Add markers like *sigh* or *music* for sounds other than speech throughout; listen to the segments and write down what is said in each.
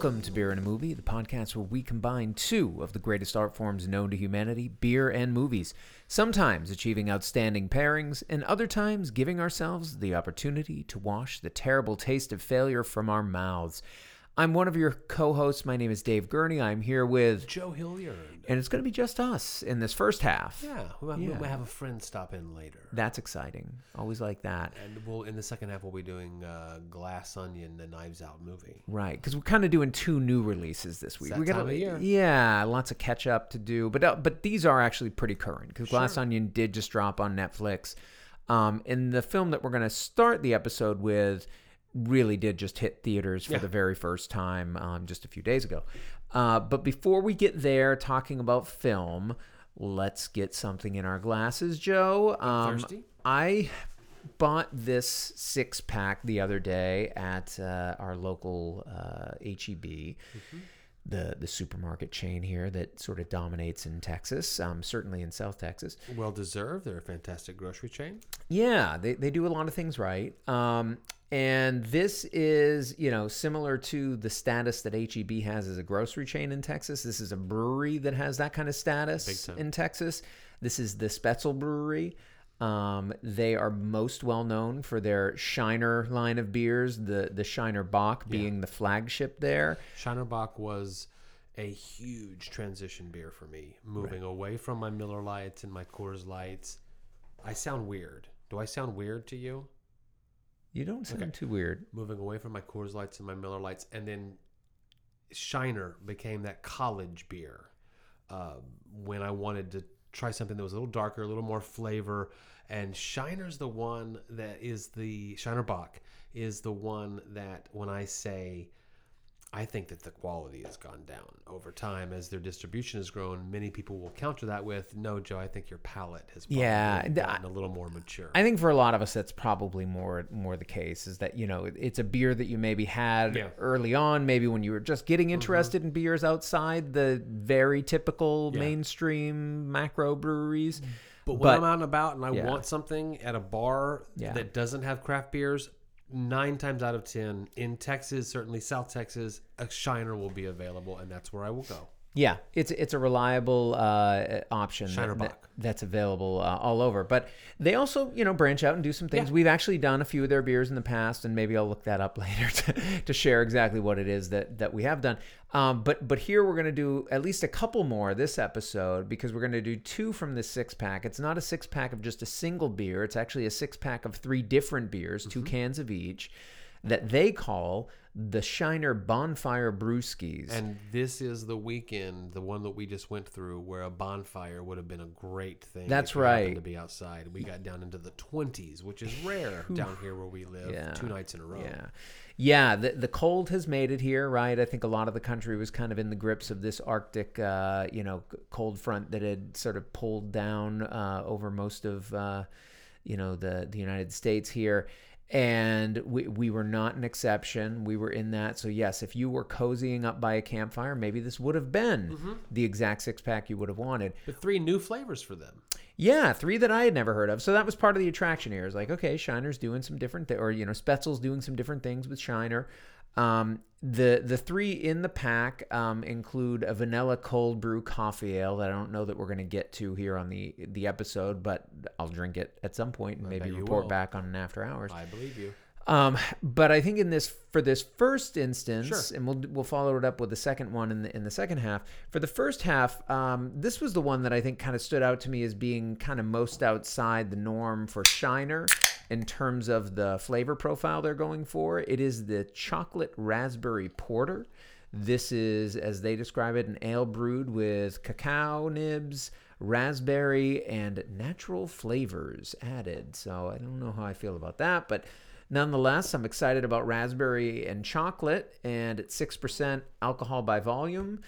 Welcome to Beer and a Movie, the podcast where we combine two of the greatest art forms known to humanity beer and movies. Sometimes achieving outstanding pairings, and other times giving ourselves the opportunity to wash the terrible taste of failure from our mouths. I'm one of your co hosts. My name is Dave Gurney. I'm here with, Joe Hilliard. and it's going to be just us in this first half. Yeah, we might, Yeah. we might have a friend stop in later. That's exciting. Always like that. And we'll in the second half we'll be doing uh, Glass Onion, the Knives Out movie. Right, because we're kind of doing two new releases this week. we got time year. yeah, lots of catch up to do, but uh, but these are actually pretty current because Glass Sure. Onion did just drop on Netflix. Um, and the film that we're going to start the episode with really did just hit theaters for Yeah. the very first time um, just a few days ago. Uh, but before we get there, talking about film, let's get something in our glasses, Joe. Um, Thirsty? I bought this six pack the other day at uh, our local uh, HEB, the the supermarket chain here that sort of dominates in Texas, um, certainly in South Texas. Well deserved. They're a fantastic grocery chain. Yeah, they, they do a lot of things right. Um, and this is, you know, similar to the status that HEB has as a grocery chain in Texas. This is a brewery that has that kind of status in Texas. This is the Spoetzl Brewery. Um, they are most well known for their Shiner line of beers, the the Shiner Bock being the flagship there. Shiner Bock was a huge transition beer for me, moving away from my Miller Lights and my Coors Lights. I sound weird. Do I sound weird to you? You don't sound Okay. too weird. Moving away from my Coors Lights and my Miller Lights, and then Shiner became that college beer uh, when I wanted to try something that was a little darker, a little more flavor. And Shiner's the one that is the Shiner Bock is the one that when I say I think that the quality has gone down over time as their distribution has grown. Many people will counter that with, "No, Joe, I think your palate has Yeah, gotten a little more mature." I think for a lot of us, that's probably more more the case. Is that you know it's a beer that you maybe had Yeah. Mm-hmm. early on, maybe when you were just getting interested in beers outside the very typical Yeah. mainstream macro breweries. But when But- I'm out and about and I yeah. want something at a bar that doesn't have craft beers, nine times out of ten in Texas, certainly South Texas, a Shiner will be available, and that's where I will go. Yeah, it's it's a reliable uh, option that- that- that's available uh, all over. But they also, you know, branch out and do some things. Yeah. We've actually done a few of their beers in the past, and maybe I'll look that up *laughs* later to, to share exactly what it is that that we have done. Um, but but here we're going to do at least a couple more this episode because we're going to do two from the six pack. It's not a six pack of just a single beer. It's actually a six pack of three different beers, Mm-hmm. two cans of each, that they call the Shiner Bonfire Brewskis. And this is the weekend, the one that we just went through, where a bonfire would have been a great thing. That's if you happened right. To be outside, we got down into the twenties, which is rare down here where we live. Yeah. Two nights in a row. Yeah. Yeah, the, the cold has made it here, right? I think a lot of the country was kind of in the grips of this Arctic, uh, you know, cold front that had sort of pulled down uh, over most of, uh, you know, the, the United States here. And we, we were not an exception. We were in that. So, yes, if you were cozying up by a campfire, maybe this would have been mm-hmm. the exact six pack you would have wanted. But three new flavors for them. Yeah, three that I had never heard of. So that was part of the attraction here. It's like, okay, Shiner's doing some different, th- or you know, Spoetzl's doing some different things with Shiner. Um, the the three in the pack um, include a vanilla cold brew coffee ale that I don't know that we're going to get to here on the the episode, but I'll drink it at some point and maybe report back on an after hours. I believe you. Um, but I think in this for this first instance, Sure. and we'll we'll follow it up with the second one in the in the second half. For the first half, um, this was the one that I think kind of stood out to me as being kind of most outside the norm for Shiner in terms of the flavor profile they're going for. It is the chocolate raspberry porter. This is, as they describe it, an ale brewed with cacao nibs, raspberry, and natural flavors added. So I don't know how I feel about that, but nonetheless, I'm excited about raspberry and chocolate. And at 6% alcohol by volume,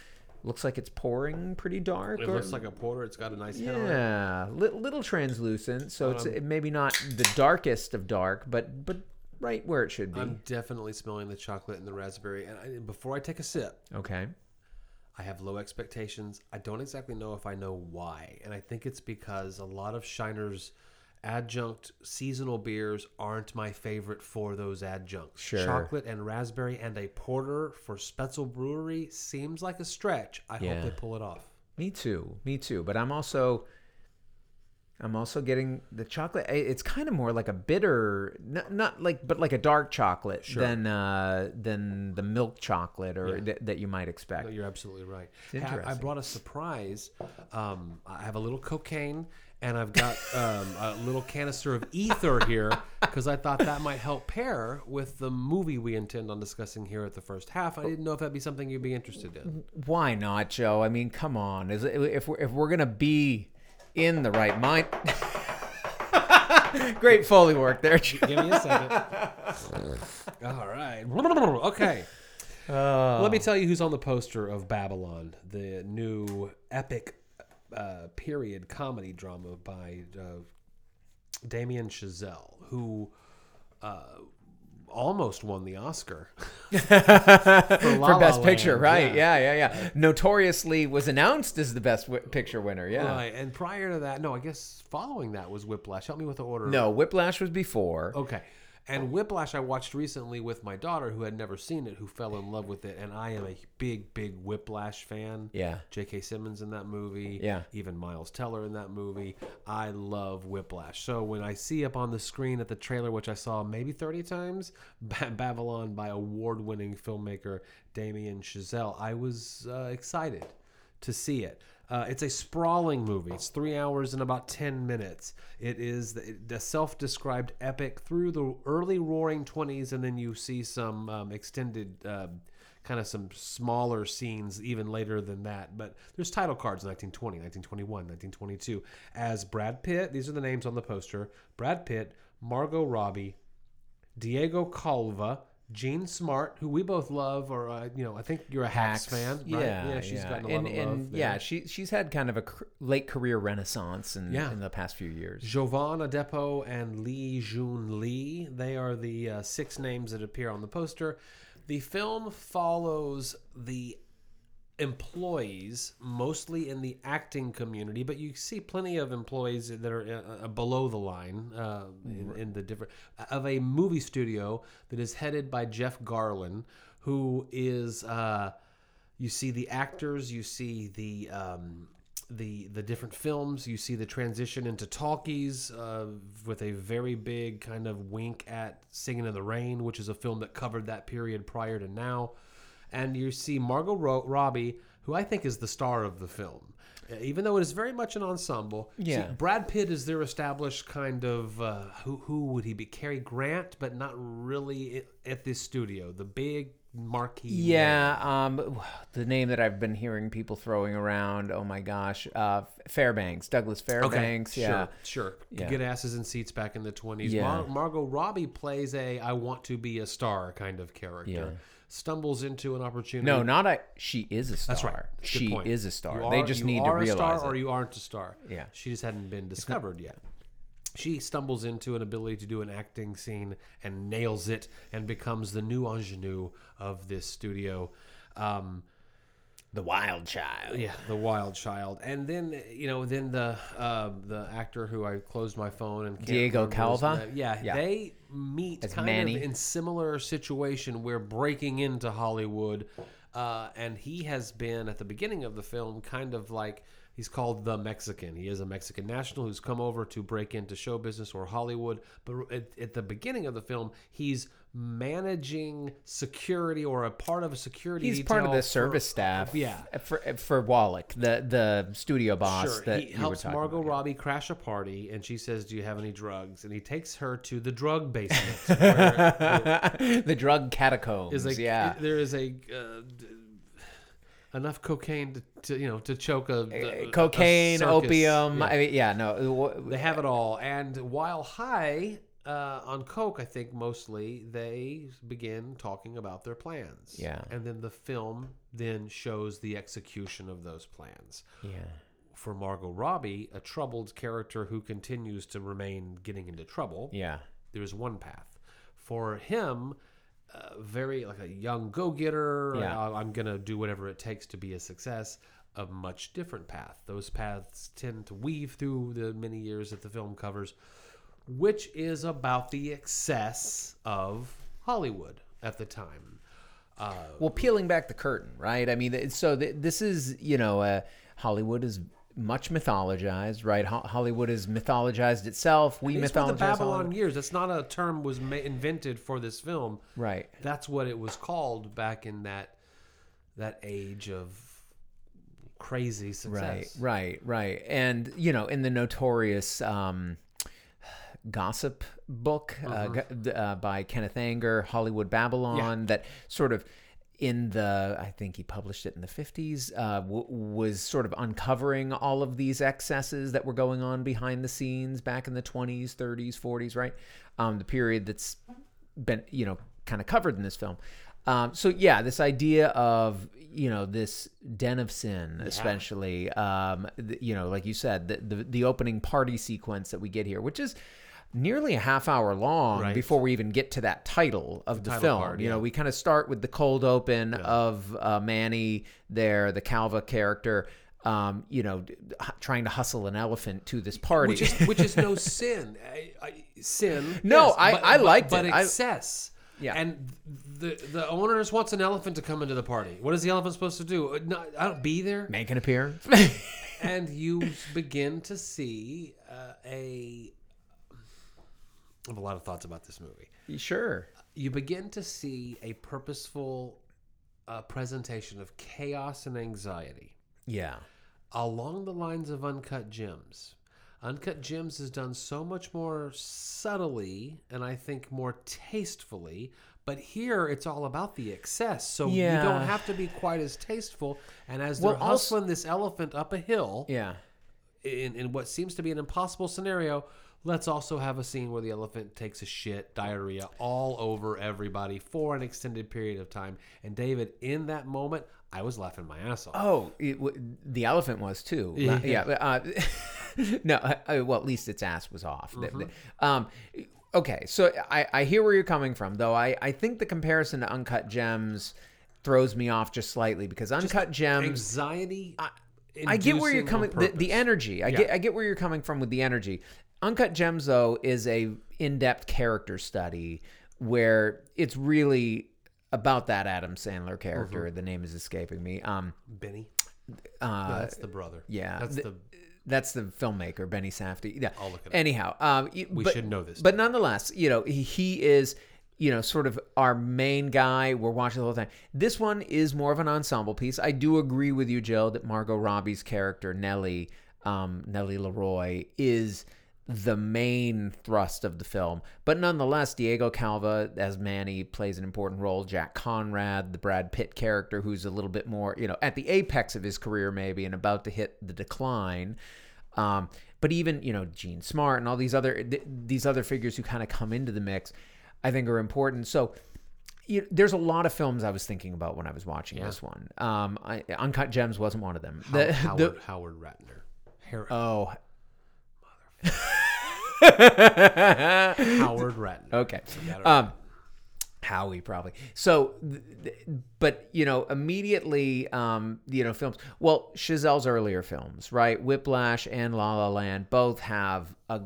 looks like it's pouring pretty dark. It or- looks like a porter. It's got a nice head on it. yeah, li- little translucent, so it's Um, it maybe not the darkest of dark, but but right where it should be. I'm definitely smelling the chocolate and the raspberry. And I, before I take a sip, okay. I have low expectations. I don't exactly know if I know why. And I think it's because a lot of Shiners adjunct seasonal beers aren't my favorite for those adjuncts. Sure. Chocolate and raspberry and a porter for Spoetzl Brewery seems like a stretch. I Yeah. hope they pull it off. Me too. Me too. But I'm also I'm also getting the chocolate. It's kind of more like a bitter, not, not like, but like a dark chocolate than uh, than the milk chocolate or Yeah. th- that you might expect. No, you're absolutely right. It's Ha- I interesting. brought a surprise. Um, I have a little cocaine and I've got um, a little canister of ether here because I thought that might help pair with the movie we intend on discussing here at the first half. I didn't know if that'd be something you'd be interested in. Why not, Joe? I mean, come on. Is it, if we're if we're gonna be in the right mind? *laughs* Great foley work there. Joe. Give me a second. All right. Okay. Let me tell you who's on the poster of Babylon, the new epic uh, period comedy drama by uh, Damien Chazelle, who uh, almost won the Oscar *laughs* for, La for La best picture, Land, right? Yeah. yeah, yeah, Notoriously was announced as the best wi- picture winner. Yeah. Right. And prior to that, no, I guess following that was Whiplash. Help me with the order. No, Whiplash was before. Okay. And Whiplash, I watched recently with my daughter who had never seen it, who fell in love with it. And I am a big, big Whiplash fan. Yeah. J.K. Simmons in that movie. Yeah. Even Miles Teller in that movie. I love Whiplash. So when I see up on the screen at the trailer, which I saw maybe 30 times, *laughs* Babylon by award winning filmmaker Damien Chazelle, I was uh, excited to see it. Uh, it's a sprawling movie. It's three hours and about 10 minutes. It is the, self described epic through the early roaring 20s, and then you see some um, extended, uh, kind of some smaller scenes even later than that. But there's title cards 1920, 1921, 1922. As Brad Pitt, these are the names on the poster Brad Pitt, Margot Robbie, Diego Calva, Jean Smart, who we both love, or uh, you know, I think you're a Hacks, fan, right? Yeah, she's yeah. gotten a lot and, of and love. yeah, she she's had kind of a cr- late career renaissance in, Yeah. in the past few years. Jovan Adepo and Li Jun Li. They are the uh, six names that appear on the poster. The film follows the employees, mostly in the acting community, but you see plenty of employees that are uh, uh, below the line uh, in, in the different of a movie studio that is headed by Jeff Garlin, who is. Uh, you see the actors, you see the um, the the different films, you see the transition into talkies uh, with a very big kind of wink at Singing in the Rain, which is a film that covered that period prior to now, and you see Margot Ro- Robbie, who I think is the star of the film. Uh, Even though it is very much an ensemble, See, Yeah. Brad Pitt is their established kind of uh, who who would he be? Cary Grant, but not really at this studio. The big marquee. Yeah, um, the name that I've been hearing people throwing around. Oh my gosh, uh, Fairbanks, Douglas Fairbanks. yeah, Sure, sure. Yeah. Get asses in seats back in the 20s. Yeah. Mar- Margot Robbie plays a I want to be a star kind of character. Yeah. Stumbles into an opportunity. no, not a. She is a star. That's right. Good She is a star. You they just need to realize You are a star it. or you aren't a star. Yeah. She just hadn't been discovered yet. She stumbles into an ability to do an acting scene and nails it and becomes the new ingenue of this studio. Um, the wild child. yeah, the wild child, and then you know, then the uh, the actor who I closed my phone and Diego Calva? Yeah, Yeah. they meet As kind Manny. of in similar situation where breaking into Hollywood, uh, and he has been at the beginning of the film kind of like. He's called the Mexican. He is a Mexican national who's come over to break into show business or Hollywood. But at, at the beginning of the film, he's managing security or a part of a security. He's part of the for- service staff. Yeah. for for Wallach, the the studio boss Sure. that he helps Margot about. Robbie crash a party, and she says, "Do you have any drugs?" And he takes her to the drug basement. *laughs* where the drug catacombs. a, yeah. there is a uh, enough cocaine to, to you know to choke a, a- a Cocaine, circus. opium. Yeah. I mean, yeah, no. They have it all, and while high uh, on coke, I think mostly they begin talking about their plans. Yeah. and then the film then shows the execution of those plans. Yeah. for Margot Robbie, a troubled character who continues to remain getting into trouble, Yeah. there's one path. For him, uh, very like a young go-getter, Yeah. I'm gonna do whatever it takes to be a success. A much different path. Those paths tend to weave through the many years that the film covers. Which is about the excess of Hollywood at the time. Uh, Well, peeling back the curtain, right? I mean, so th- this is, you know, uh, Hollywood is much mythologized, right? Ho- Hollywood is mythologized itself. We it's for the Babylon Hollywood. years. That's not a term was ma- invented for this film. Right. That's what it was called back in that that age of crazy success. Right, right, right. And, you know, in the notorious um, gossip book uh, Mm-hmm. uh, by Kenneth Anger, Hollywood Babylon, that sort of in the, I think he published it in the 50s, uh, w- was sort of uncovering all of these excesses that were going on behind the scenes back in the 20s, 30s, 40s, right? Um, the period that's been you know kind of covered in this film um, so yeah this idea of you know this den of sin especially um, th- you know like you said the, the the opening party sequence that we get here which is nearly a half hour long Right. before we even get to that title of the, title film card, you know we kind of start with the cold open of uh, manny there the calva character um, you know, trying to hustle an elephant to this party. which is which is no *laughs* sin. I, I, sin. No, yes, I- but, I but- liked but it. I- excess. Yeah. and the the owner just wants an elephant to come into the party. What is the elephant supposed to do? Uh, Not, I don't be there. Make an appearance. and you begin to see uh, a. I have a lot of thoughts about this movie. sure. You begin to see a purposeful uh, presentation of chaos and anxiety Yeah. along the lines of Uncut Gems. Uncut Gems is done so much more subtly and I think more tastefully. But here it's all about the excess, so you don't have to be quite as tasteful. And as Well, they're also- hustling this elephant up a hill, Yeah. in, in what seems to be an impossible scenario, let's also have a scene where the elephant takes a shit, diarrhea all over everybody for an extended period of time. And David, in that moment, I was laughing my ass off. Oh, it, w- the elephant was too. *laughs* Yeah. Yeah. Uh, *laughs* no, I, I- well, at least its ass was off. Mm-hmm. Um, okay, so I, I hear where you're coming from, though. I, I think the comparison to Uncut Gems throws me off just slightly because Uncut Gems. Anxiety. I get where you're coming. The, the energy. I get. I get where you're coming from with the energy. Uncut Gems, though, is a in-depth character study where it's really about that Adam Sandler character. Mm-hmm. The name is escaping me. Um, Benny. uh, No, that's the brother. yeah, That's th- the. That's the filmmaker Benny Safdie. Yeah. I'll look it up. Anyhow, um, y- We but, should know this. But nonetheless, you know, he, he is, you know, sort of our main guy. We're watching the whole time. This one is more of an ensemble piece. I do agree with you, Jill, that Margot Robbie's character Nellie, um, Nellie LaRoy, is the main thrust of the film. But nonetheless, Diego Calva as Manny plays an important role. Jack Conrad, the Brad Pitt character, who's a little bit more, you know, at the apex of his career maybe and about to hit the decline. Um, but even you know Jean Smart and all these other th- these other figures who kind of come into the mix, I think are important. So you, there's a lot of films I was thinking about when I was watching this one. Um, I, Uncut Gems wasn't one of them. How- The- *laughs* Howard, the- Howard Ratner. Har- oh. Howard Ratner. Okay. Um, Howie probably. So, th- th- but you know, immediately, um, you know, films. Well, Chazelle's earlier films, right? Whiplash and La La Land both have a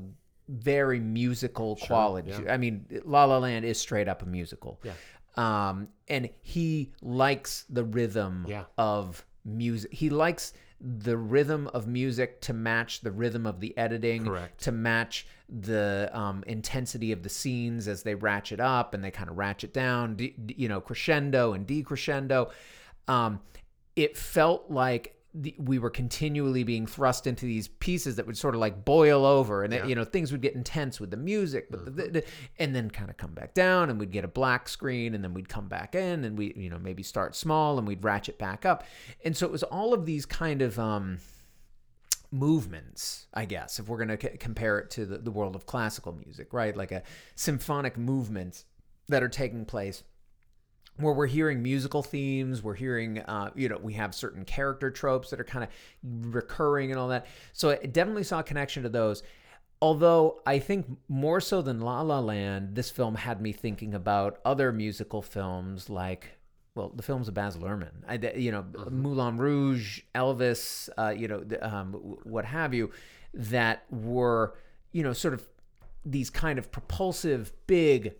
very musical quality. I mean, La La Land is straight up a musical. Yeah. Um, and he likes the rhythm Yeah. of music. He likes the rhythm of music to match the rhythm of the editing Correct. to match the um, intensity of the scenes as they ratchet up and they kind of ratchet down, de- de- you know, crescendo and decrescendo. Um, it felt like the, we were continually being thrust into these pieces that would sort of like boil over, and it- you know things would get intense with the music, but the, the, and then kind of come back down, and we'd get a black screen, and then we'd come back in, and we you know maybe start small, and we'd ratchet back up, and so it was all of these kind of um, movements, I guess, if we're going to c- compare it to the, the world of classical music, right? Like a symphonic movements that are taking place where we're hearing musical themes, we're hearing, uh, you know, we have certain character tropes that are kind of recurring and all that. So I definitely saw a connection to those. Although I think more so than La La Land, this film had me thinking about other musical films like well, the films of Baz Luhrmann, I, you know, Moulin Rouge, Elvis, uh, you know, um, what have you, that were, you know, sort of these kind of propulsive, big,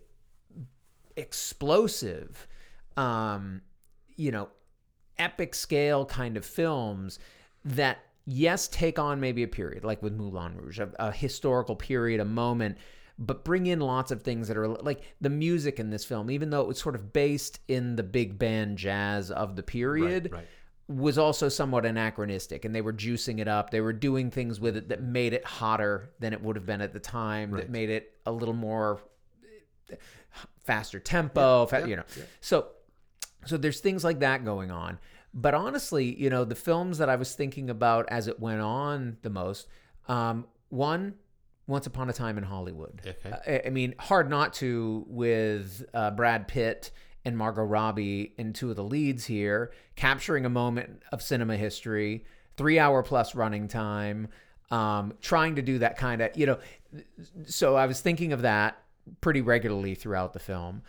explosive, um, you know, epic scale kind of films that yes take on maybe a period like with Moulin Rouge, a, a historical period, a moment, but bring in lots of things that are like the music in this film, even though it was sort of based in the big band jazz of the period. right. Was also somewhat anachronistic, and they were juicing it up. They were doing things with it that made it hotter than it would have been at the time. That made it a little more faster tempo. fa- yeah, you know, yeah. so so there's things like that going on. But honestly, you know, the films that I was thinking about as it went on the most, um, one, Once Upon a Time in Hollywood. Okay. I, I mean, hard not to with uh, Brad Pitt and Margot Robbie in two of the leads here, capturing a moment of cinema history, three hour plus running time, um, trying to do that kind of, you know. So I was thinking of that pretty regularly throughout the film.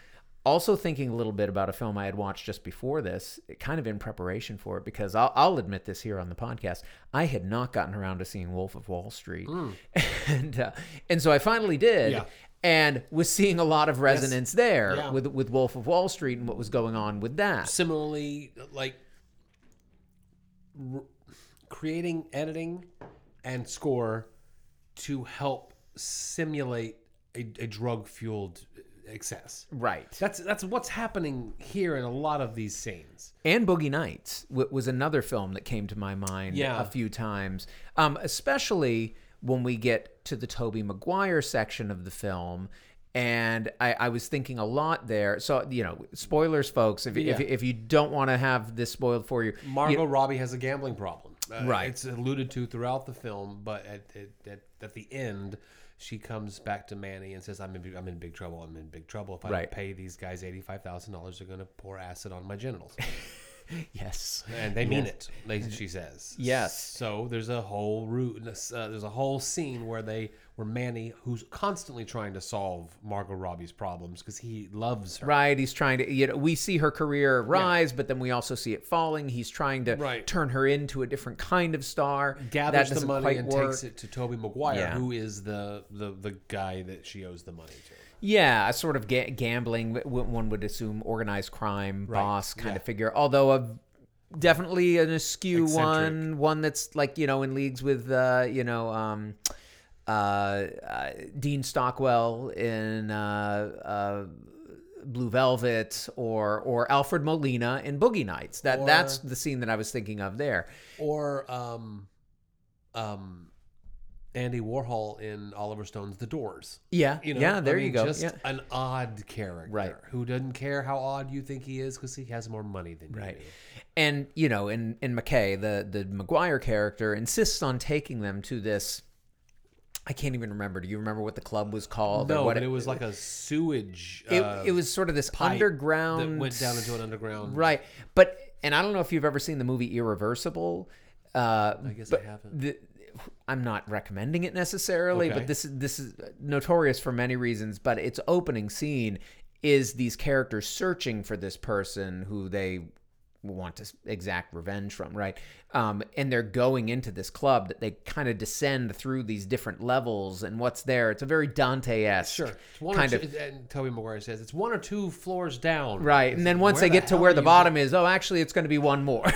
Also thinking a little bit about a film I had watched just before this, kind of in preparation for it, because I'll, I'll admit this here on the podcast, I had not gotten around to seeing Wolf of Wall Street, *laughs* and uh, and so I finally did, Yeah. and was seeing a lot of resonance there Yeah. with with Wolf of Wall Street and what was going on with that. Similarly, like r- creating editing and score to help simulate a, a drug fueled excess. Right. That's that's what's happening here in a lot of these scenes. And Boogie Nights w- was another film that came to my mind Yeah. a few times, um, especially when we get to the Tobey Maguire section of the film. And I, I was thinking a lot there. So, you know, spoilers, folks, if, if, Yeah. if you don't want to have this spoiled for you, Margot Robbie has a gambling problem. Uh, Right. It's alluded to throughout the film, but at, at, at, at the end, she comes back to Manny and says, "I'm in, big- I'm in big trouble. I'm in big trouble. If I Right. don't pay these guys eighty five thousand dollars, they're going to pour acid on my genitals." *laughs* *laughs* yes. and they mean it. They, she says. Yes. So there's a whole route. Uh, there's a whole scene where they, where Manny, who's constantly trying to solve Margot Robbie's problems because he loves her. Right, he's trying to. You know, we see her career rise, but then we also see it falling. He's trying to Right. turn her into a different kind of star. Gathers that the money and work. takes it to Tobey Maguire, Yeah. who is the, the the guy that she owes the money to. Yeah, a sort of ga- gambling, one would assume organized crime boss kind yeah. of figure. Although a definitely an askew Eccentric. one, one that's like you know in leagues with uh, you know um, uh, uh, Dean Stockwell in uh, uh, Blue Velvet or or Alfred Molina in Boogie Nights. That Or- that's the scene that I was thinking of there. Or um, um, Andy Warhol in Oliver Stone's The Doors. Yeah, You know, yeah, I there mean, you go. Just yeah. an odd character, Right. Who doesn't care how odd you think he is because he has more money than you Right. and you know in in McKay the the Maguire character insists on taking them to this I can't even remember. Do you remember what the club was called? or No, what but it was like a sewage. it, uh, it was sort of this underground that went down into an underground. right. But and I don't know if you've ever seen the movie Irreversible. Uh, I guess but I haven't. the, I'm not recommending it necessarily, Okay. but this is this is notorious for many reasons. But its opening scene is these characters searching for this person who they want to exact revenge from, right? Um, and they're going into this club that they kind of descend through these different levels and what's there. It's a very Dante-esque Sure. It's one kind or of two, and Tobey Maguire says it's one or two floors down. right. And then once they the get to where the bottom is, oh, actually, it's going to be one more. *laughs*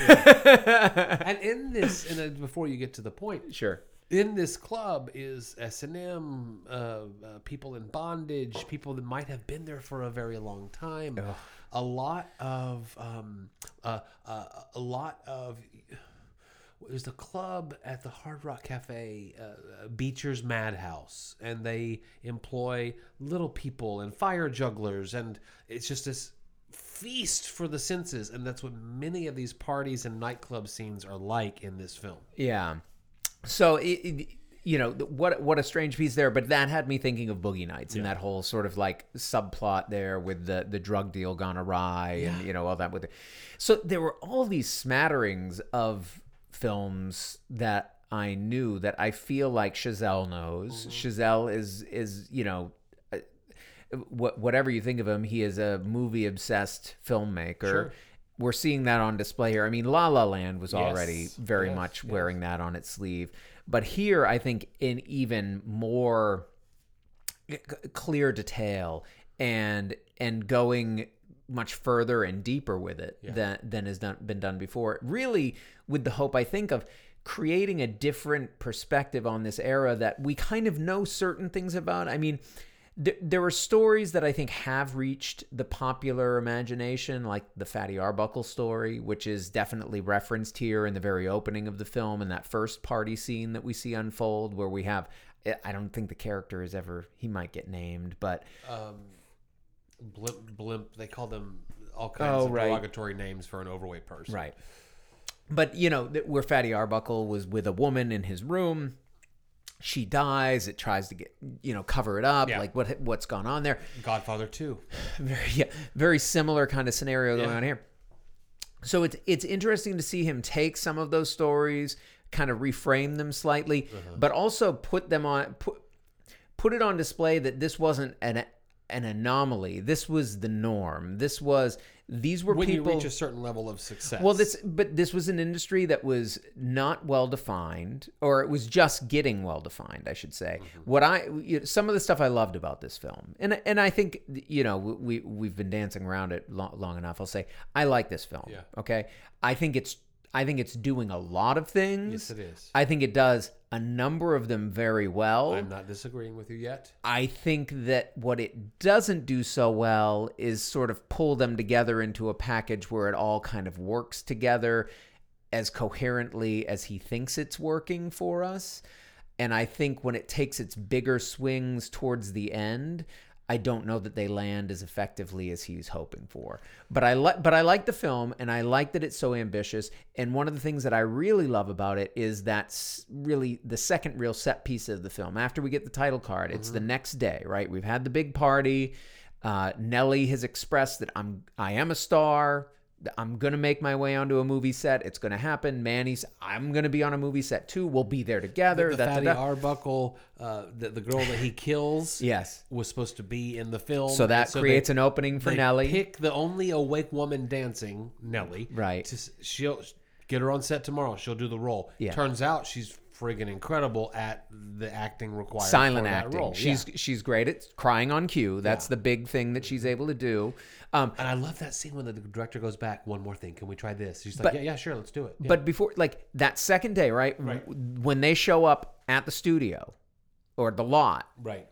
And in this, in a, before you get to the point, sure. in this club is S and M, uh, uh, people in bondage, people that might have been there for a very long time. A lot of, um, uh, uh, a lot of. There's a club at the Hard Rock Cafe, uh, Beacher's Madhouse, and they employ little people and fire jugglers, and it's just this feast for the senses, and that's what many of these parties and nightclub scenes are like in this film. Yeah. So it, it- you know what what a strange piece there, but that had me thinking of Boogie Nights and that whole sort of like subplot there with the the drug deal gone awry and you know all that with it. So there were all these smatterings of films that I knew that I feel like Chazelle knows. Chazelle is is you know uh, what whatever you think of him, he is a movie obsessed filmmaker. Sure. We're seeing that on display here. I mean, La La Land was Yes. already very Yes, much yes. wearing that on its sleeve, but here I think in even more clear detail and and going much further and deeper with it than than has done, been done before. Really, with the hope I think of creating a different perspective on this era that we kind of know certain things about. I mean. There, there are stories that I think have reached the popular imagination, like the Fatty Arbuckle story, which is definitely referenced here in the very opening of the film and that first party scene that we see unfold, where we have. I don't think the character is ever. He might get named, but Um, blimp, blimp. They call them all kinds Oh, of right. derogatory names for an overweight person. Right. But you know, where Fatty Arbuckle was with a woman in his room, she dies. It tries to get you know cover it up, Yeah. like what what's gone on there. Godfather Two. *sighs* Very yeah, very similar kind of scenario going Yeah. on here. So it's it's interesting to see him take some of those stories, kind of reframe them slightly, Uh-huh. but also put them on put put it on display that this wasn't an an anomaly. This was the norm. This was these were When people you reach a certain level of success. well, this but this was an industry that was not well defined, or it was just getting well defined, I should say. Mm-hmm. What I you know, some of the stuff I loved about this film, and and I think you know we we've been dancing around it long, long enough. I'll say I like this film. Yeah. Okay, I think it's I think it's doing a lot of things. Yes, it is. I think it does a number of them very well. I'm not disagreeing with you yet. I think that what it doesn't do so well is sort of pull them together into a package where it all kind of works together as coherently as he thinks it's working for us. And I think when it takes its bigger swings towards the end, I don't know that they land as effectively as he's hoping for. But I like but I like the film and I like that it's so ambitious. And one of the things that I really love about it is that's really the second real set piece of the film. After we get the title card, it's the next day, right? We've had the big party. Uh, Nelly has expressed that I'm I am a star. I'm gonna make my way onto a movie set. It's gonna happen. Manny's I'm gonna be on a movie set too. We'll be there together. The da, da, Fatty da. Arbuckle, uh, the, the girl that he *laughs* kills, Yes. was supposed to be in the film. So that they- creates an opening for they Nelly. Pick the only awake woman dancing, Nelly. Right. To, she'll get her on set tomorrow. She'll do the role. Yeah. Turns out she's friggin' incredible at the acting required. silent acting. Role. She's she's great at crying on cue. That's Yeah. the big thing that she's able to do. Um, And I love that scene when the director goes back. One more thing. Can we try this? She's like, But- yeah, yeah, sure, let's do it. Yeah. But before, like that second day, right? Right. When they show up at the studio or the lot, right.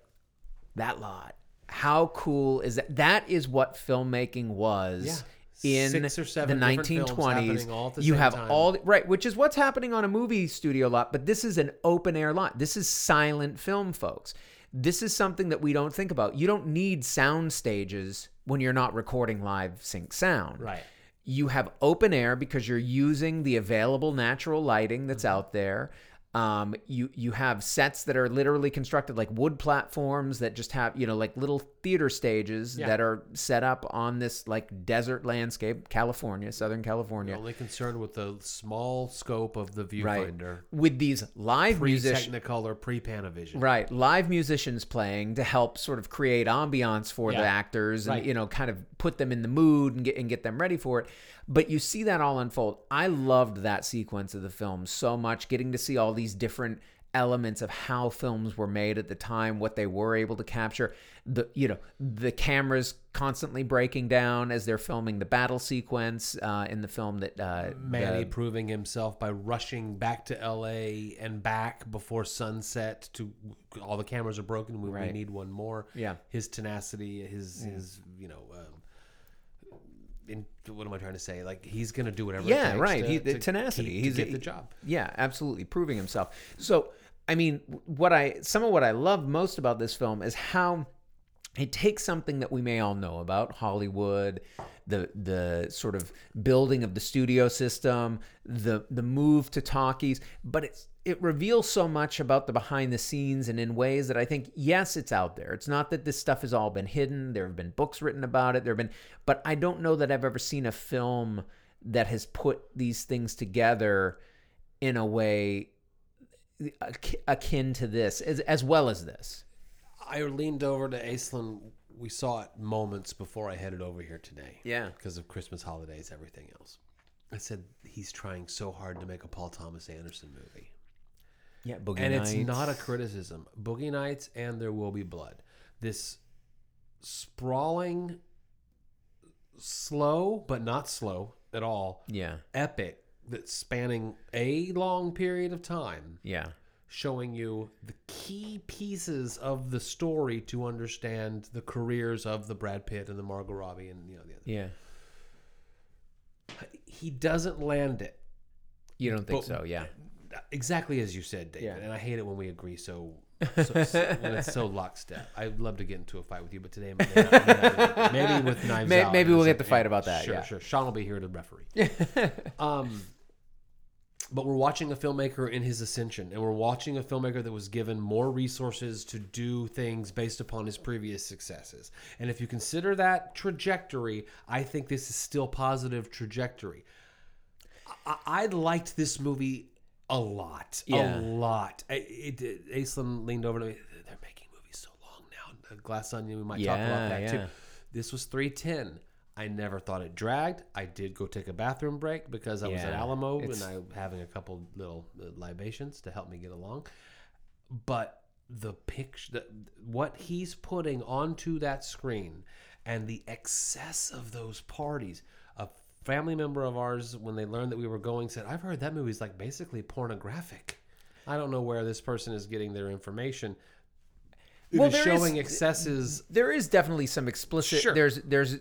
that lot, how cool is that? That is what filmmaking was. In Six or seven the different films 1920s, all at the you have time. all right, which is what's happening on a movie studio lot. But this is an open air lot. This is silent film, folks. This is something that we don't think about. You don't need sound stages when you're not recording live sync sound. Right. You have open air because you're using the available natural lighting that's Mm-hmm. out there. Um, you you have sets that are literally constructed like wood platforms that just have you know like little theater stages Yeah. that are set up on this like desert landscape, California, Southern California, Only concerned with the small scope of the right? viewfinder. With these live musicians, Technicolor, pre Panavision. Right, live musicians playing to help sort of create ambiance for the actors and Right. you know kind of put them in the mood and get and get them ready for it. But you see that all unfold. I loved that sequence of the film so much, getting to see all these different elements of how films were made at the time, what they were able to capture. The you know the cameras constantly breaking down as they're filming the battle sequence uh, in the film that uh, Manny the- proving himself by rushing back to LA and back before sunset to all the cameras are broken. We, we need one more. Yeah. His tenacity, his his you know. Um, in, what am I trying to say? Like he's gonna do whatever. it Yeah, right. To, He- the to tenacity. keep- He's to get the job. Yeah, absolutely, proving himself. So, I mean, what I some of what I love most about this film is how it takes something that we may all know about Hollywood, the the sort of building of the studio system, the the move to talkies, but it's it reveals so much about the behind the scenes and in ways that I think yes, it's out there. It's not that this stuff has all been hidden. There have been books written about it. There have been, but I don't know that I've ever seen a film that has put these things together in a way akin to this as, as well as this. I leaned over to Aislinn. We saw it moments before I headed over here today. Yeah. Because of Christmas holidays, everything else. I said he's trying so hard to make a Paul Thomas Anderson movie. Yeah, Boogie and Nights. it's not a criticism. Boogie Nights and There Will Be Blood. this sprawling, slow but not slow at all, Yeah. epic that's spanning a long period of time, Yeah. Showing you the key pieces of the story to understand the careers of the Brad Pitt and the Margot Robbie and you know the other. Yeah. He doesn't land it You don't think But- so? Yeah. exactly as you said, David. Yeah. And I hate it when we agree so. so, so *laughs* when it's so lockstep. I'd love to get into a fight with you, but today maybe, maybe with knives *laughs* May- out. maybe we'll get the fight about that, Sure, yeah. sure. Sean will be here to referee. *laughs* um, but we're watching a filmmaker in his ascension, and we're watching a filmmaker that was given more resources to do things based upon his previous successes. And if you consider that trajectory, I think this is still positive trajectory. I, I liked this movie a lot, Yeah. a lot. It, it, Aislinn leaned over to me. They're making movies so long now. Glass Onion, we might talk about that too. This was three ten. I never thought it dragged. I did go take a bathroom break because I was at Yeah, Alamo it's- and I having a couple little uh, libations to help me get along. But the picture, the, what he's putting onto that screen, and the excess of those parties. A family member of ours, when they learned that we were going, said, "I've heard that movie's like basically pornographic." I don't know where this person is getting their information. It Well, is there is- showing excesses. There is definitely some explicit. Sure. There's there's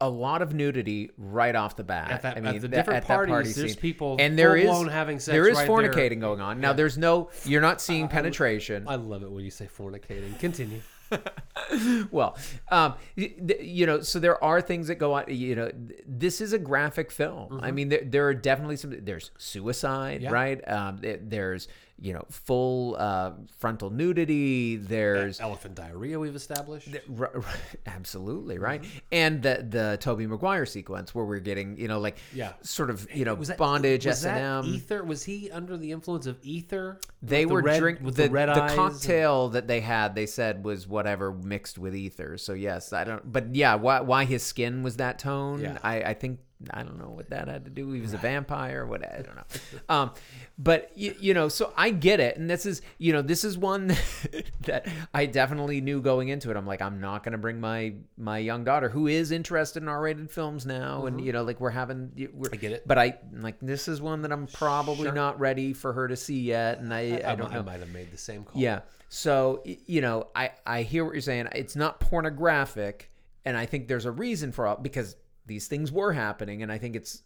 a lot of nudity right off the bat. At that- I mean, at the that- different at parties, party there's people and there is having sex. There is right there. fornicating going on. Now, there's no. You're not seeing penetration. I love it when you say fornicating. Continue. *laughs* well, um, you know, so there are things that go on. You know, this is a graphic film. I mean, there, there are definitely some. There's suicide, Mm-hmm. Yeah. right? Um, there- there's you know full uh, frontal nudity. There's Elephant diarrhea we've established. R- r- *laughs* absolutely right, and the the Tobey Maguire sequence where we're getting you know like Yeah. sort of you know was that bondage S and M. ether? Was he under the influence of ether? They the were drink with the, the, red the eyes. and- cocktail that they had. They said was whatever mixed with ether. So yes, I don't. But yeah, why why his skin was that tone? Yeah. I I think I don't know what that had to do. He was a vampire. What I don't know. Um, but you, you know, so I get it, and this is you know this is one *laughs* that I definitely knew going into it. I'm like I'm not going to bring my my young daughter who is interested in R-rated films now, and you know like we're having we're, Mm-hmm. I get it. But I like this is one that I'm probably Sure. not ready for her to see yet, and I I, I, don't I know. might have made the same call. Yeah. So you know, I I hear what you're saying. It's not pornographic, and I think there's a reason for all because these things were happening, and I think it's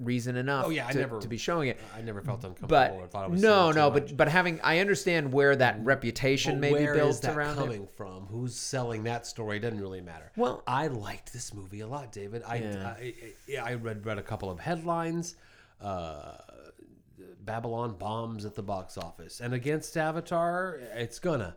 reason enough. Oh, yeah, I to, never- to be showing it. I never felt uncomfortable But or thought I was no, no, much. but but having I understand where that reputation But may be built around it. coming from? Who's selling that story? Doesn't really matter. Well- I liked this movie a lot, David. I Yeah. I, I, I read read a couple of headlines. Uh, Babylon bombs at the box office, and against Avatar, it's gonna.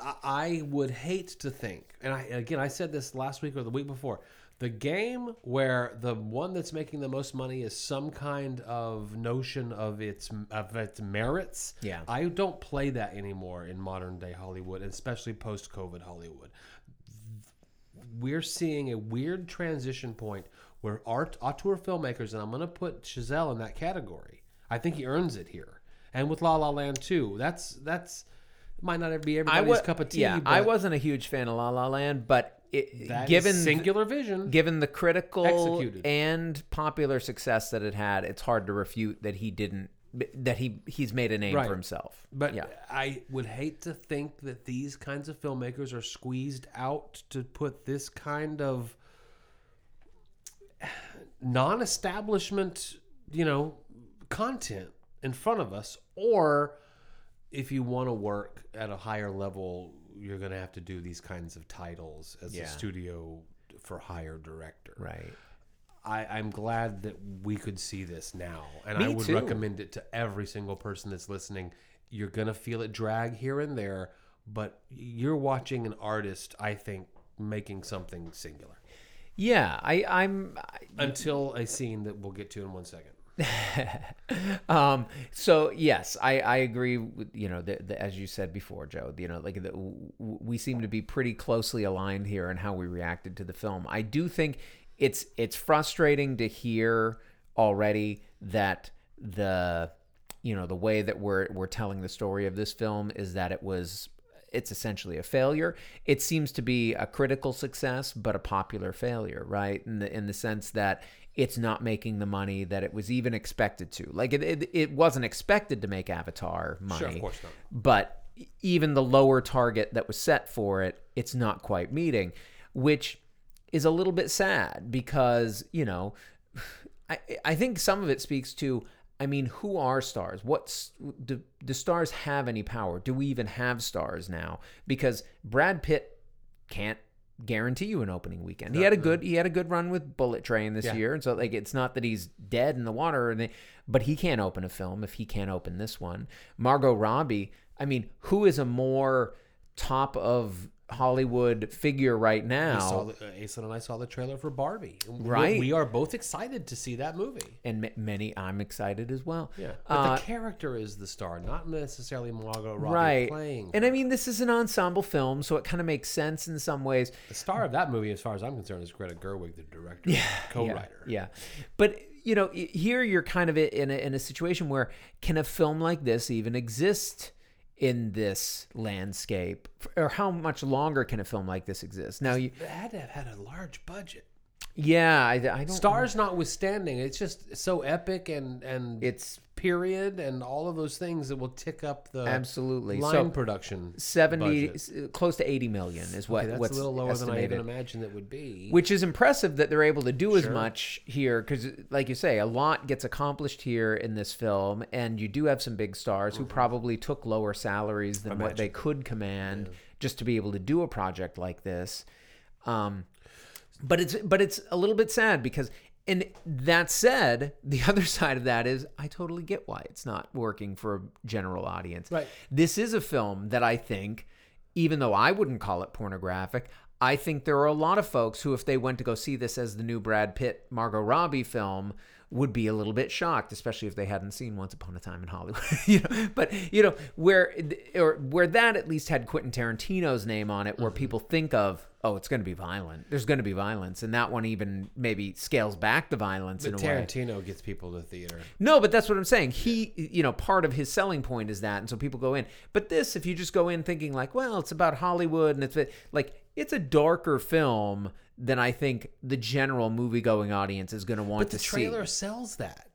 I, I would hate to think, and I again I said this last week or the week before. The game where the one that's making the most money is some kind of notion of its of its merits. Yeah. I don't play that anymore in modern day Hollywood, especially post COVID Hollywood. We're seeing a weird transition point where art auteur filmmakers, and I'm going to put Chazelle in that category. I think he earns it here, and with La La Land too. That's that's might not be I everybody's was cup of tea. Yeah, I wasn't a huge fan of La La Land, but it, that given singular vision. given the critical Executed. and popular success that it had, it's hard to refute that he didn't that he he's made a name Right. for himself. But yeah, I would hate to think that these kinds of filmmakers are squeezed out to put this kind of non-establishment, you know, content in front of us or if you want to work at a higher level, you're going to have to do these kinds of titles as Yeah. a studio for hire director. right. I, I'm glad that we could see this now, and Me I would too. recommend it to every single person that's listening. You're gonna feel it drag here and there, but you're watching an artist, I think, making something singular. Yeah, I I'm Until a scene that we'll get to in one second. *laughs* um so yes i i agree with you know the, the, as you said before joe you know like the, we seem to be pretty closely aligned here in how we reacted to the film i do think it's it's frustrating to hear already that the you know the way that we're we're telling the story of this film is that it was it's essentially a failure. It seems to be a critical success, but a popular failure, right? In the in the sense that it's not making the money that it was even expected to. Like it, it, it wasn't expected to make Avatar money. Sure, of course not. But even the lower target that was set for it, it's not quite meeting, which is a little bit sad because, you know, *sighs* I, I think some of it speaks to I mean, who are stars? What's do, do stars have any power? Do we even have stars now? Because Brad Pitt can't guarantee you an opening weekend. He had a good he had a good run with Bullet Train this Yeah. year, and so like it's not that he's dead in the water, and they, but he can't open a film if he can't open this one. Margot Robbie, I mean, who is a more top of Hollywood figure right now? We saw the, uh, Aislinn and I saw the trailer for Barbie. And we- Right. We are both excited to see that movie. and ma- many I'm excited as well. Yeah. But Uh, the character is the star, not necessarily Margot Robbie right. playing. And I mean, this is an ensemble film, so it kind of makes sense in some ways. the star of that movie, as far as I'm concerned, is Greta Gerwig, the director, yeah, co-writer. Yeah, yeah. But you know, here you're kind of in a, in a situation where can a film like this even exist in this landscape, or how much longer can a film like this exist? Now, you, It had to have had a large budget. yeah, I, I don't. Stars notwithstanding, it's just so epic and and It's period and all of those things that will tick up the absolutely line so. production. 70 budget. close to 80 million is what Okay, that's what's a little lower estimated. than I even imagined it would be. which is impressive that they're able to do as much here because like you say a lot gets accomplished here in this film and you do have some big stars Mm-hmm. who probably took lower salaries than what they could command just to be able to do a project like this um, but it's but it's a little bit sad because and that said the *laughs* other side of that is i totally get why it's not working for a general audience Right. this is a film that I think, even though I wouldn't call it pornographic, I think there are a lot of folks who, if they went to go see this as the new Brad Pitt, Margot Robbie film, would be a little bit shocked, especially if they hadn't seen Once Upon a Time in Hollywood. *laughs* you know, but you know where or where that at least had Quentin Tarantino's name on it, Mm-hmm. where people think of, oh, it's going to be violent. There's going to be violence, and that one even maybe scales back the violence but in a way. Tarantino gets people to theater. No, but that's what I'm saying. He, you know, part of his selling point is that, and so people go in. But this, if you just go in thinking like, well, it's about Hollywood, and it's like it's a darker film than I think the general movie-going audience is going to want to see. But the trailer see. sells that.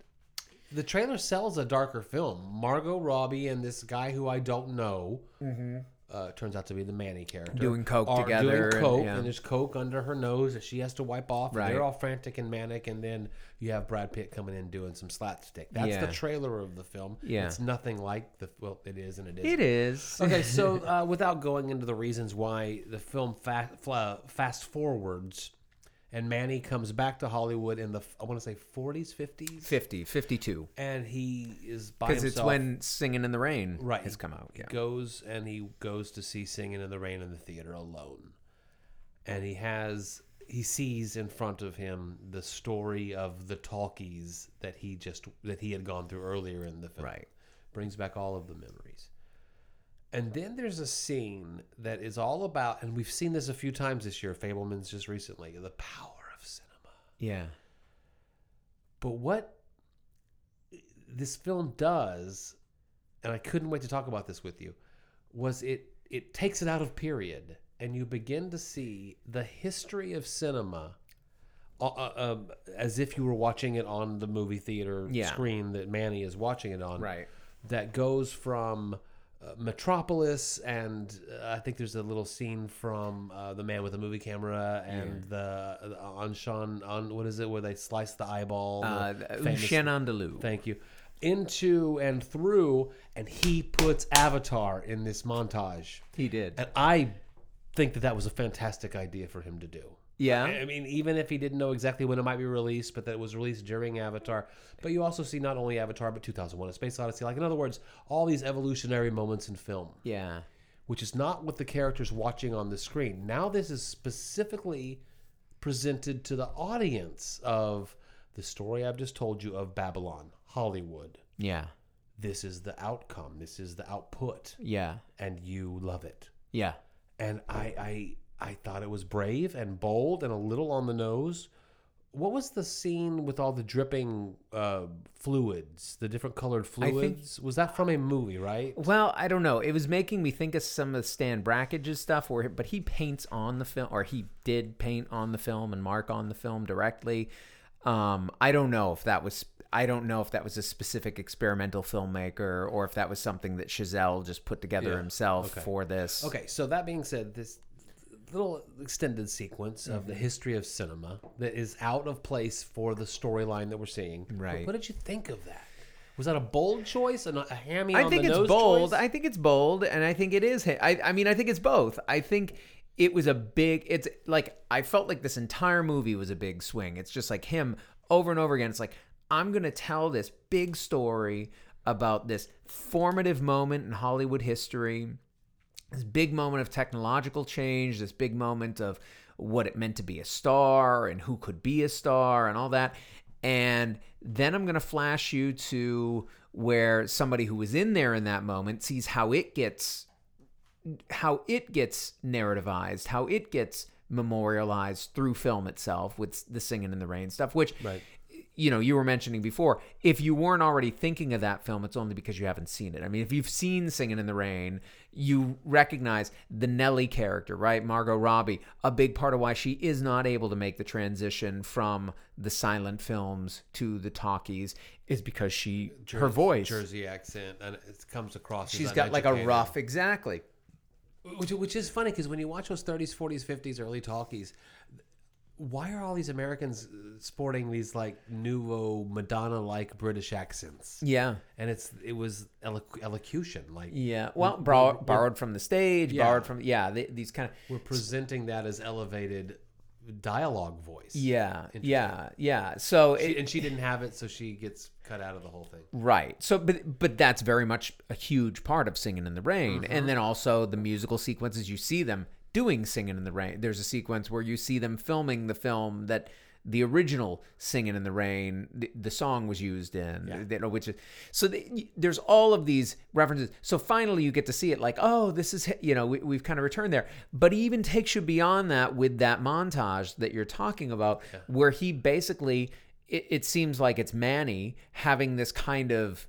The trailer sells a darker film. Margot Robbie and this guy who I don't know mm-hmm. Uh, turns out to be the Manny character. Doing coke are together Doing coke, yeah. and there's coke under her nose that she has to wipe off. and Right. They're all frantic and manic, and then you have Brad Pitt coming in doing some slapstick. That's Yeah. the trailer of the film. Yeah. It's nothing like the well, it is and it isn't. It is. Okay, so *laughs* uh, without going into the reasons why the film fa- fla- fast forwards and Manny comes back to Hollywood in the I want to say 40s, 50s, 50, 52. and he is by Because it's when Singing in the Rain right has come out. He Yeah. goes and he goes to see Singing in the Rain in the theater alone, and he has he sees in front of him the story of the talkies that he just that he had gone through earlier in the film. Right. brings back all of the memories. And then there's a scene that is all about, and we've seen this a few times this year. Fabelman's just recently the power of cinema. Yeah. But what this film does, and I couldn't wait to talk about this with you, was it it takes it out of period, and you begin to see the history of cinema. Uh, uh, um, as if you were watching it on the movie theater Yeah. screen that Manny is watching it on, Right. That goes from uh, Metropolis, and uh, I think there's a little scene from uh, the Man with the Movie Camera and the, the Un Chien on what is it where they slice the eyeball? the Uh, famous- Chien Thank you. Into and through, and he puts Avatar in this montage, He did. and I think that that was a fantastic idea for him to do. Yeah. I mean, even if he didn't know exactly when it might be released, but that it was released during Avatar. But you also see not only Avatar, but 2001: A Space Odyssey. Like in other words, all these evolutionary moments in film, Yeah. which is not what the characters watching on the screen. Now this is specifically presented to the audience of the story I've just told you of Babylon, Hollywood. Yeah. This is the outcome. This is the output, Yeah. and you love it Yeah. and I, I I thought it was brave and bold and a little on the nose what was the scene with all the dripping uh, fluids, the different colored think- fluids? was that from a movie, right? Well, I don't know. It was making me think of some of Stan Brakhage's stuff, where but he paints on the film, or he did paint on the film and mark on the film directly. Um, I don't know if that was. I don't know if that was a specific experimental filmmaker or if that was something that Chazelle just put together Yeah. himself Okay. for this. Okay, so that being said, this little extended sequence of the Mm-hmm. history of cinema that is out of place for the storyline that we're seeing. Right. What did you think of that? Was that a bold choice and a hammy I on think the it's nose bold. choice? I think it's bold, and I think it is. I, I mean, I think it's both. I think it was a big. It's like I felt like this entire movie was a big swing. It's just like him over and over again. It's like I'm gonna tell this big story about this formative moment in Hollywood history this big moment of technological change, this big moment of what it meant to be a star and who could be a star and all that. And then I'm going to flash you to where somebody who was in there in that moment sees how it gets how it gets narrativized, how it gets memorialized through film itself with the singing in the rain stuff, which Right. You know, you were mentioning before, if you weren't already thinking of that film, it's only because you haven't seen it. I mean, if you've seen Singing in the Rain, you recognize the Nellie character, right? Margot Robbie. A big part of why she is not able to make the transition from the silent films to the talkies is because she her Jersey- voice. Jersey accent, and it comes across. as She's got like a rough, exactly. which, which is funny because when you watch those 30s, 40s, 50s, early talkies, why are all these Americans uh, sporting these like nouveau Madonna like British accents? Yeah. And it's it was eloc- elocution, like Yeah. Well, borrow, borrowed from the stage, Yeah. borrowed from yeah, they, these kind of we're presenting that as elevated dialogue voice. yeah, yeah, yeah. So She- it, and she didn't have it, so she gets cut out of the whole thing. Right. So, but but that's very much a huge part of Singing in the Rain, and then also the musical sequences. You see them doing Singing in the Rain. There's a sequence where you see them filming the film that the original Singing in the Rain, the, the song was used in, know, which is so the, there's all of these references. So finally, you get to see it like, oh, this is you know we, we've kind of returned there. But he even takes you beyond that with that montage that you're talking about, where he basically it, it seems like it's Manny having this kind of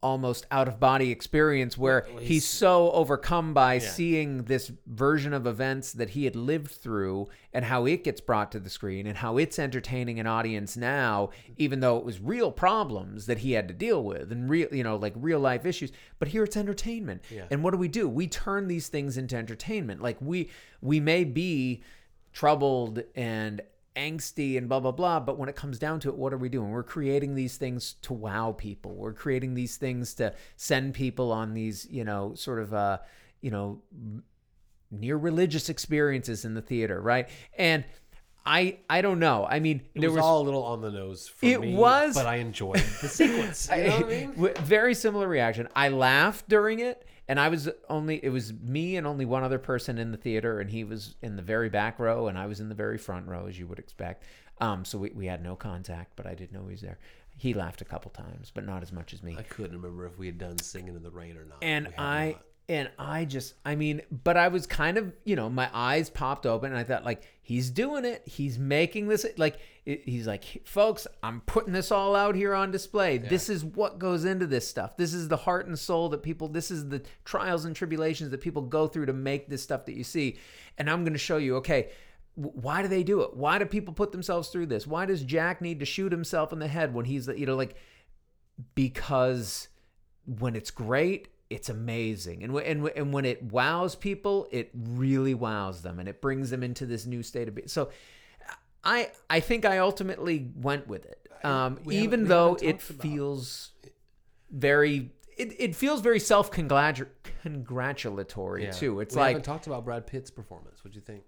almost out of body experience where he's, so overcome by seeing this version of events that he had lived through and how it gets brought to the screen and how it's entertaining an audience now even though it was real problems that he had to deal with and real you know like real life issues. But here it's entertainment. And what do we do? We turn these things into entertainment. Like we we may be troubled and angsty and blah blah blah but when it comes down to it what are we doing we're creating these things to wow people we're creating these things to send people on these you know sort of uh you know near religious experiences in the theater right and i i don't know i mean It there was, was all a little on the nose for It me, was- but I enjoyed the sequence. You *laughs* know what I mean? Very similar reaction. I laughed during it, and I was only it was me and only one other person in the theater, and he was in the very back row, and I was in the very front row, as you would expect. Um, so we, we had no contact, but I didn't know he was there. He laughed a couple times, but not as much as me. I couldn't remember if we had done singing in the rain or not. and I not. and I just I mean, but I was kind of you know my eyes popped open, and I thought like he's doing it, he's making this like he's like folks, I'm putting this all out here on display. This is what goes into this stuff. This is the heart and soul that people. This is the trials and tribulations that people go through to make this stuff that you see, and I'm going to show you. Okay. Why do they do it? Why do people put themselves through this? Why does Jack need to shoot himself in the head when he's, you know, like, because when it's great, it's amazing, and and and when it wows people, it really wows them, and it brings them into this new state of being. So, I I think I ultimately went with it, um, we even though it feels very. It, it feels very self congratulatory Yeah. too. It's we like haven't talked about Brad Pitt's performance. What'd you think?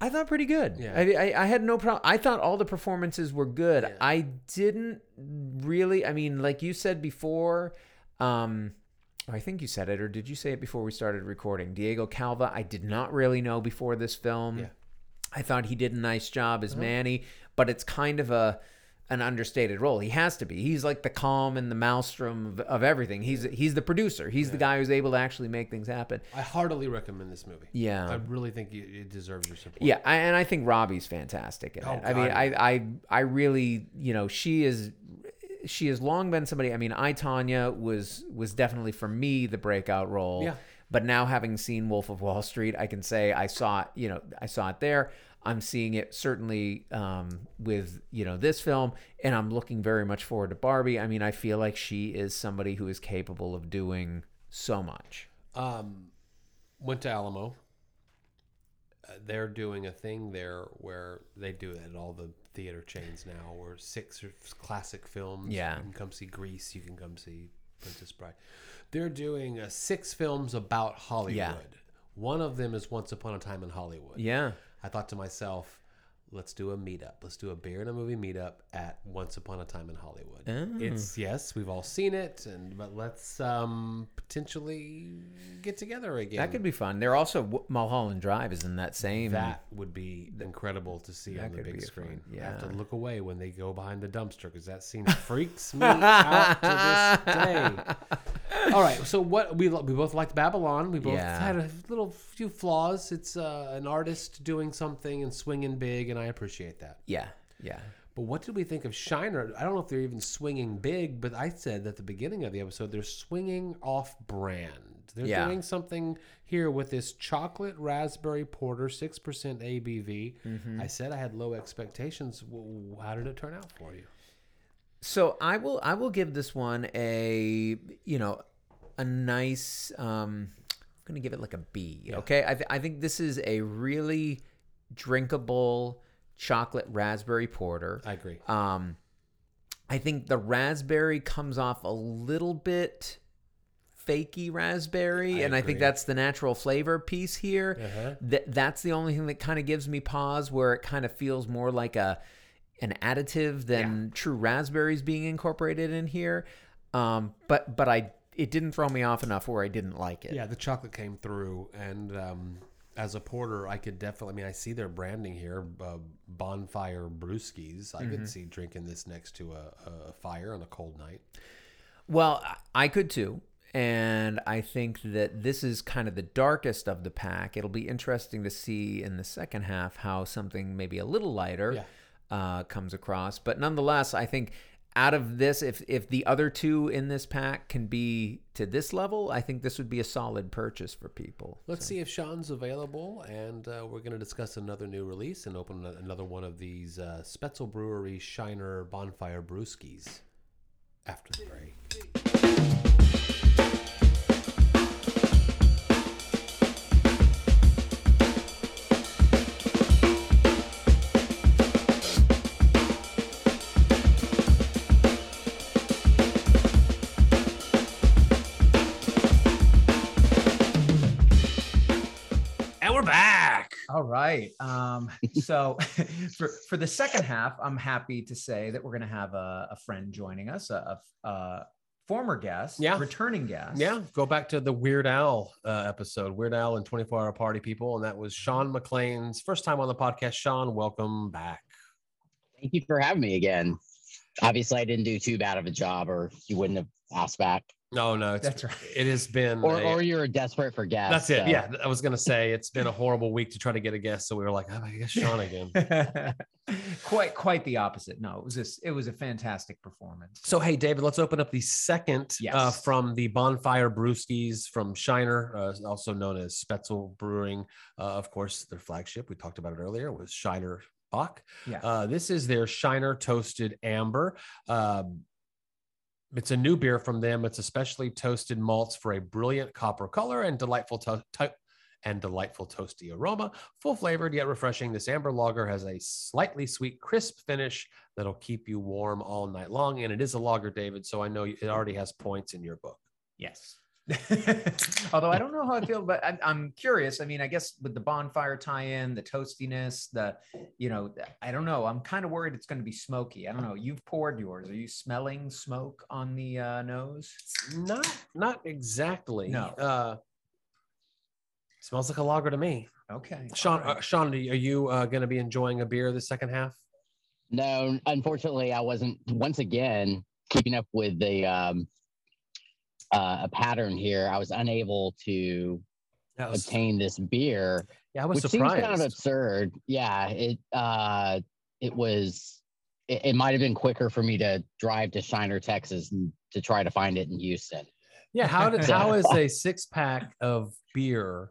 I thought pretty good. Yeah. I, I, I had no problem. I thought all the performances were good. Yeah. I didn't really. I mean, like you said before, um, I think you said it, or did you say it before we started recording? Diego Calva. I did not really know before this film. Yeah. I thought he did a nice job as Manny, but it's kind of a. an understated role. He has to be. He's like the calm and the maelstrom of, of everything. He's he's the producer. He's the guy who's able to actually make things happen. I heartily recommend this movie. Yeah. I really think it deserves your support. Yeah, I, and I think Robbie's fantastic in Oh, it. I mean, I, I, I really, you know, she is, she has long been somebody. I mean, I Tonya was was definitely for me the breakout role. Yeah. But now having seen Wolf of Wall Street, I can say I saw it. You know, I saw it there. I'm seeing it certainly um, with you know this film, and I'm looking very much forward to Barbie. I mean, I feel like she is somebody who is capable of doing so much. Um, went to Alamo. Uh, they're doing a thing there where they do it at all the theater chains now, or six or classic films. Yeah. You can come see Grease. You can come see Princess Bride. They're doing uh, six films about Hollywood. Yeah. One of them is Once Upon a Time in Hollywood. Yeah. I thought to myself, let's do a meetup. Let's do a beer and a movie meetup at Once Upon a Time in Hollywood. Oh. It's yes, we've all seen it, and but let's um, potentially get together again. That could be fun. They're also Mulholland Drive is in that same. That would be incredible to see on the big screen. fun- I have to look away when they go behind the dumpster because that scene *laughs* freaks me out to this day. *laughs* All right, so what we lo- we both liked Babylon. We both Yeah. had a little few flaws. It's uh, an artist doing something and swinging big, and I appreciate that. Yeah, yeah. But what did we think of Shiner? I don't know if they're even swinging big, but I said at the beginning of the episode they're swinging off brand. They're Yeah. doing something here with this chocolate raspberry porter, six percent ABV. Mm-hmm. I said I had low expectations. W- How did it turn out for you? So I will I will give this one a you know a nice um I'm gonna give it like a B. Okay, I th- I think this is a really drinkable chocolate raspberry porter. I agree. Um, I think the raspberry comes off a little bit fakey raspberry, I and I think that's the natural flavor piece here. Uh-huh. Th- that's the only thing that kind of gives me pause, where it kind of feels more like a an additive than true raspberries being incorporated in here. Um, but but I it didn't throw me off enough where I didn't like it. Yeah, the chocolate came through, and um, as a porter, I could definitely. I mean, I see their branding here, uh, bonfire brewskis. I Mm-hmm. could see drinking this next to a, a fire on a cold night. Well, I I could too. And I think that this is kind of the darkest of the pack. It'll be interesting to see in the second half how something maybe a little lighter Yeah. uh, comes across. But nonetheless, I think out of this, if if the other two in this pack can be to this level, I think this would be a solid purchase for people. Let's see if Sean's available, and uh, we're going to discuss another new release and open another one of these uh, Spoetzl Brewery Shiner Bonfire Brewskis after the break. All right. Um, *laughs* so *laughs* for for the second half, I'm happy to say that we're going to have a, a friend joining us, a, a, a former guest, Yeah. returning guest. Yeah, go back to the Weird Al uh, episode, Weird Al and 24 Hour Party People, and that was Sean McLean's first time on the podcast. Sean, welcome back. Thank you for having me again. Obviously, I didn't do too bad of a job, or you wouldn't have asked back. No, no, it's, That's right. It has been. Or, a- or you're desperate for guests. that's it. so- Yeah, I was gonna say it's been a horrible week to try to get a guest, so we were like, oh, I guess Sean again. *laughs* quite quite the opposite. No, it was this. It was a fantastic performance. So, hey, David, let's open up the second uh, from the Bonfire Brewskis from Shiner, uh, also known as Spoetzl Brewing. Uh, of course, their flagship, we talked about it earlier, was Shiner Bock. Yeah. Uh, this is their Shiner Toasted Amber. Um, it's a new beer from them. It's especially toasted malts for a brilliant copper color and delightful to- to- and delightful toasty aroma. Full flavored yet refreshing, this amber lager has a slightly sweet, crisp finish that'll keep you warm all night long. And it is a lager, David. So I know it already has points in your book. Yes. *laughs* Although I don't know how I feel, but I'm, I'm curious. I mean, I guess with the bonfire tie-in, the toastiness, the, you know, I don't know. I'm kind of worried it's going to be smoky. I don't know. You've poured yours. Are you smelling smoke on the uh, nose? Not, not exactly. No. Uh, smells like a lager to me. Okay. Sean, all right. uh, Sean, are you uh, going to be enjoying a beer the second half? No, unfortunately, I wasn't. Once again, keeping up with the um, uh, a pattern here, I was unable to was, obtain this beer, yeah, I was which surprised. seems kind of absurd. Yeah, it uh, it was. It, it might have been quicker for me to drive to Shiner, Texas, and to try to find it in Houston. yeah, how did *laughs* how is a six pack of beer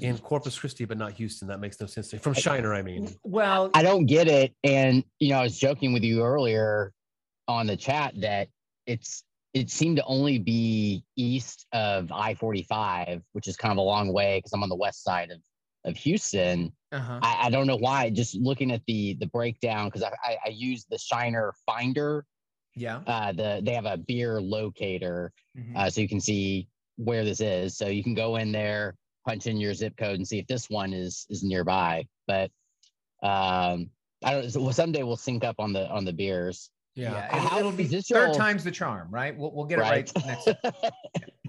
in Corpus Christi but not Houston? That makes no sense to. From Shiner, I mean. Well, I don't get it. And you know, I was joking with you earlier on the chat that it's it seemed to only be east of I forty five, which is kind of a long way because I'm on the west side of of Houston. uh-huh. I, I don't know why. Just looking at the the breakdown because I, I I used the Shiner Finder. yeah. Uh, the they have a beer locator, Mhm. uh, so you can see where this is. So you can go in there, punch in your zip code, and see if this one is is nearby. But um, I don't. Someday we'll sync up on the on the beers. Yeah. it'll, How it'll be this third all- time's the charm, right? We'll, we'll get it right next. *laughs*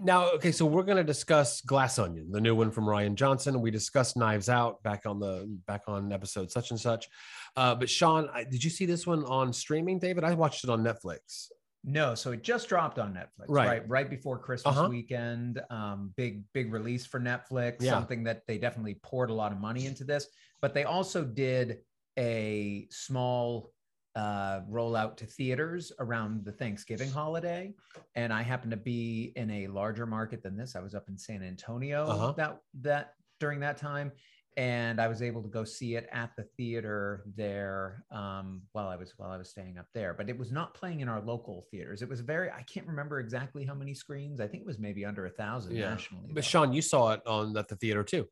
Now, okay, so we're going to discuss Glass Onion, the new one from Rian Johnson. We discussed Knives Out back on the back on episode such and such. Uh, but Sean, I, did you see this one on streaming, David? I watched it on Netflix. No, so it just dropped on Netflix, Right. right? Right, before Christmas Uh-huh. weekend. Um, big, big release for Netflix. Yeah. Something that they definitely poured a lot of money into this, but they also did a small uh, rollout to theaters around the Thanksgiving holiday. And I happened to be in a larger market than this. I was up in San Antonio Uh-huh. that that during that time. And I was able to go see it at the theater there um, while I was while I was staying up there. But it was not playing in our local theaters. It was very I can't remember exactly how many screens. I think it was maybe under a thousand Yeah. nationally. But though. Sean, you saw it on at the theater too.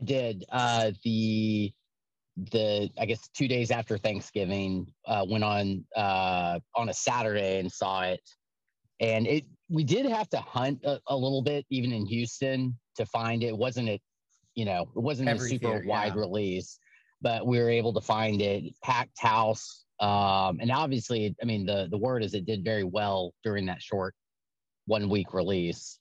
I did. Uh, the the I guess two days after Thanksgiving, uh, went on uh, on a Saturday and saw it, and it we did have to hunt a, a little bit even in Houston to find it. wasn't it you know it wasn't Every a super theater, wide yeah. release, but we were able to find it packed house. Um, and obviously, I mean the the word is it did very well during that short one week release.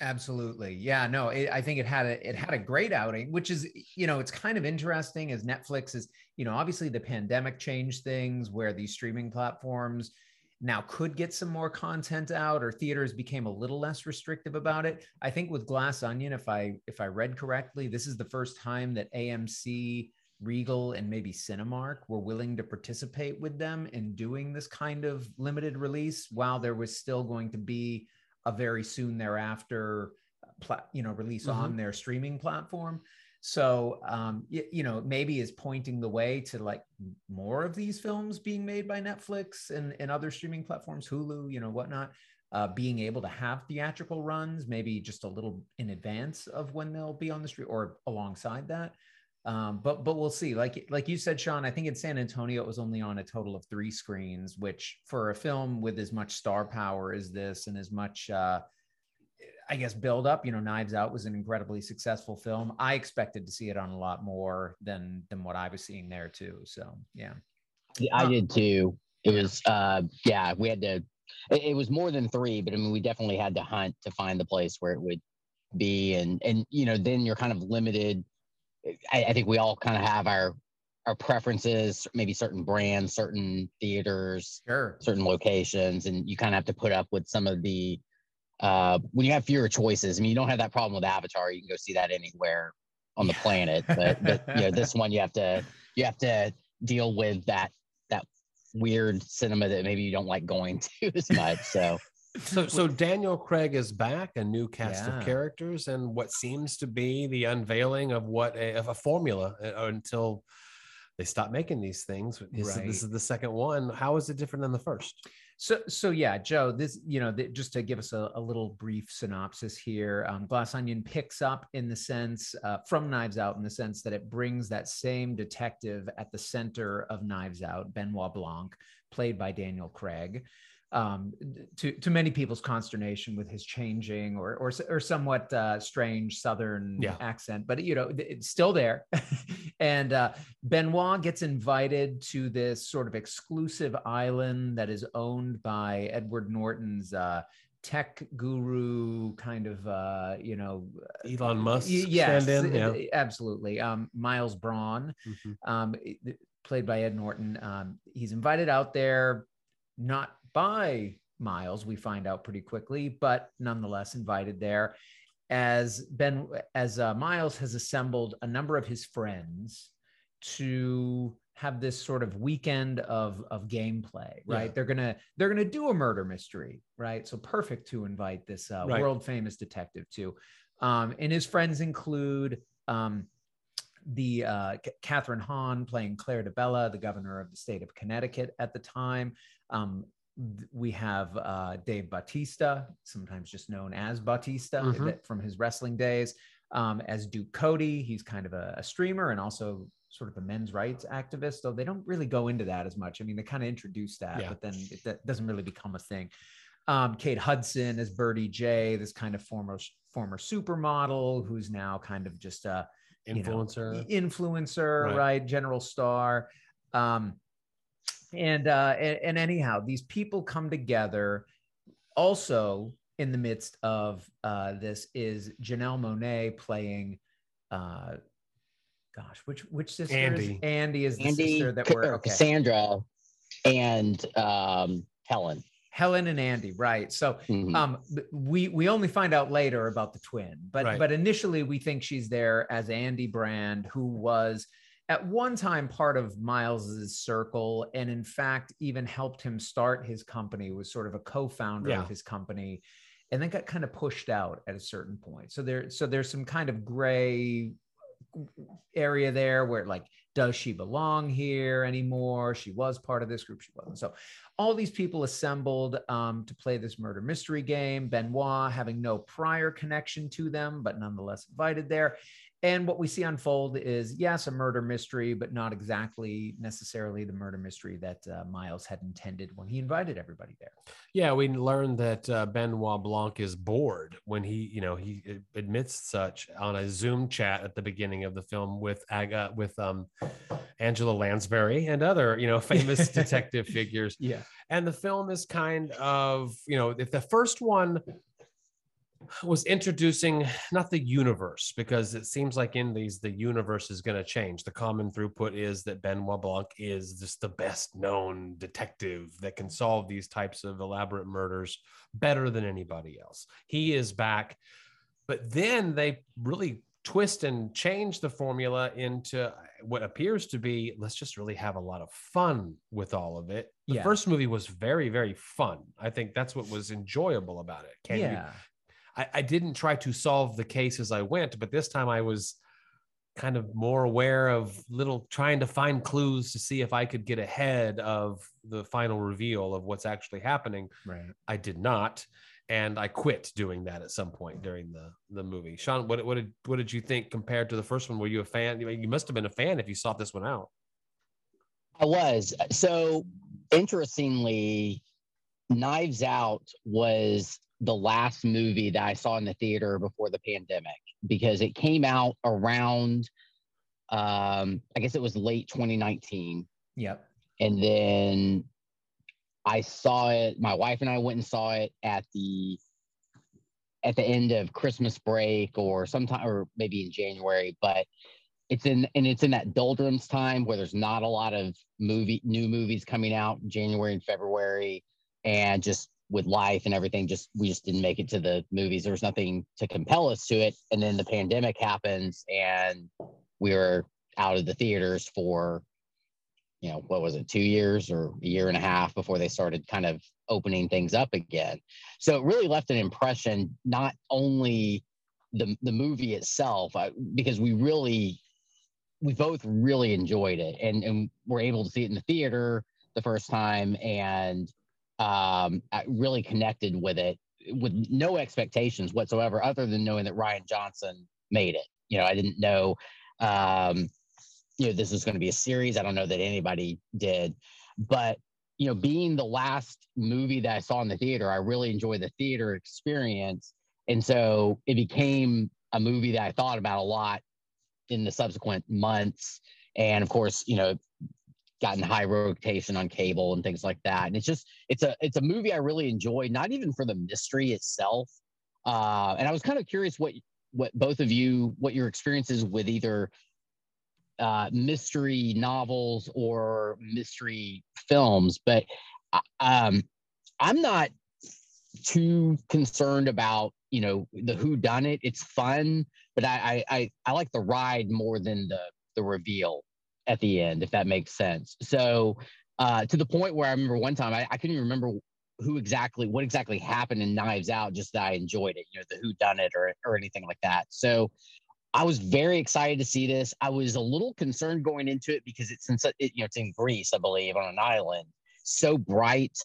Absolutely. Yeah, no, it, I think it had a it had a great outing, which is you know, it's kind of interesting as Netflix is, you know, obviously the pandemic changed things where these streaming platforms now could get some more content out or theaters became a little less restrictive about it. I think with Glass Onion if I if I read correctly, this is the first time that AMC Regal and maybe Cinemark were willing to participate with them in doing this kind of limited release while there was still going to be a very soon thereafter pla- you know release Mhm. on their streaming platform so um y- you know maybe is pointing the way to like more of these films being made by netflix and, and other streaming platforms hulu you know whatnot uh, being able to have theatrical runs maybe just a little in advance of when they'll be on the street or alongside that um, but but we'll see. Like like you said, Sean, I think in San Antonio it was only on a total of three screens, which for a film with as much star power as this and as much uh, I guess build up, you know, Knives Out was an incredibly successful film. I expected to see it on a lot more than than what I was seeing there too. So yeah. Yeah, I did too. It was uh yeah, we had to it, it was more than three, but I mean we definitely had to hunt to find the place where it would be and and you know, then you're kind of limited. I, I think we all kind of have our our preferences, maybe certain brands, certain theaters, Sure. certain locations, and you kind of have to put up with some of the uh when you have fewer choices. I mean you don't have that problem with Avatar, you can go see that anywhere on the planet. But but you know, this *laughs* one you have to you have to deal with that that weird cinema that maybe you don't like going *laughs* to as much. So So, *laughs* so Daniel Craig is back, a new cast Yeah. of characters, and what seems to be the unveiling of what a, of a formula uh, until they stop making these things. This, is- Right. this is the second one. How is it different than the first? So, so yeah, Joe. This, you know, th- just to give us a, a little brief synopsis here, um, Glass Onion picks up in the sense uh, from Knives Out in the sense that it brings that same detective at the center of Knives Out, Benoit Blanc, played by Daniel Craig. Um, to to many people's consternation with his changing or or, or somewhat uh, strange Southern Yeah. accent, but you know it's still there. *laughs* and uh, Benoit gets invited to this sort of exclusive island that is owned by Edward Norton's uh, tech guru, kind of, uh, you know, Elon Musk yes, stand in. Yeah. uh, absolutely. Um, Miles Bron. Mhm. Um, played by Ed Norton. Um, he's invited out there, not by Miles, we find out pretty quickly, but nonetheless invited there. As Ben, as uh, Miles has assembled a number of his friends to have this sort of weekend of of gameplay right Yeah. they're gonna they're gonna do a murder mystery right so perfect to invite this uh, Right. world famous detective to um and his friends include um the uh kathryn hahn playing claire DeBella, the governor of the state of connecticut at the time um we have uh, Dave Bautista, sometimes just known as Batista Mhm. from his wrestling days, um, as Duke Cody. He's kind of a, a streamer and also sort of a men's rights activist, though they don't really go into that as much. I mean, they kind of introduce that, Yeah. but then it that doesn't really become a thing. Um, Kate Hudson as Birdie Jay, this kind of former former supermodel who's now kind of just a you know, Influencer. influencer, Right. right? General star. Um, and, uh, and and anyhow, these people come together. Also, in the midst of uh, this is Janelle Monáe playing. Uh, gosh, which which sister Andy. is Andy is the Andy, sister that we're okay. Cassandra, and um, Helen. Helen and Andy, right? So Mhm. um we we only find out later about the twin but Right. but initially we think she's there as andy brand who was at one time part of miles's circle and in fact even helped him start his company was sort of a co-founder Yeah. of his company and then got kind of pushed out at a certain point so there so there's some kind of gray area there where like does she belong here anymore she was part of this group she wasn't so all these people assembled um, to play this murder mystery game. Benoit having no prior connection to them, but nonetheless invited there. And what we see unfold is yes, a murder mystery, but not exactly necessarily the murder mystery that uh, Miles had intended when he invited everybody there. Yeah, we learned that uh, Benoit Blanc is bored when he, you know, he admits such on a Zoom chat at the beginning of the film with Aga, with um, Angela Lansbury and other, you know, famous *laughs* detective figures. Yeah. And the film is kind of, you know, if the first one was introducing not the universe because it seems like in these the universe is going to change. The common throughput is that benoit blanc is just the best known detective that can solve these types of elaborate murders better than anybody else. He is back but then they really twist and change the formula into uh, what appears to be let's just really have a lot of fun with all of it. The Yeah. first movie was very very fun. I think that's what was enjoyable about it. Can you yeah. I, I didn't try to solve the case as I went, but this time I was kind of more aware of little trying to find clues to see if I could get ahead of the final reveal of what's actually happening. Right. I did not, and I quit doing that at some point during the the movie. Sean, what what did what did you think compared to the first one? Were you a fan? You you must have been a fan if you sought this one out. I was. So interestingly, Knives Out was the last movie that I saw in the theater before the pandemic because it came out around, um, I guess it was late 2019. Yep. And then I saw it, my wife and I went and saw it at the at the end of Christmas break or sometime or maybe in January, but it's in and it's in that doldrums time where there's not a lot of movie new movies coming out in January and February and just with life and everything just we just didn't make it to the movies. There was nothing to compel us to it. And then the pandemic happens and we were out of the theaters for you know what was it two years or a year and a half before they started kind of opening things up again. So it really left an impression not only the the movie itself I, because we really we both really enjoyed it and and were able to see it in the theater the first time and um I really connected with it with no expectations whatsoever other than knowing that Rian Johnson made it. You know I didn't know um you know this was going to be a series. I don't know that anybody did. But you know being the last movie that I saw in the theater I really enjoyed the theater experience. And so it became a movie that I thought about a lot in the subsequent months. And of course you know gotten high rotation on cable and things like that. And it's just it's a it's a movie i really enjoyed not even for the mystery itself. Uh and i was kind of curious what what both of you what your experiences with either uh, mystery novels or mystery films, but uh, um, I'm not too concerned about you know the who done it. It's fun, but I, I I I like the ride more than the the reveal at the end, if that makes sense. So uh, to the point where I remember one time I, I couldn't even remember who exactly what exactly happened in Knives Out, just that I enjoyed it, you know, the who done it or or anything like that. So I was very excited to see this. I was a little concerned going into it because it's in it, you know it's in Greece, I believe, on an island, so bright,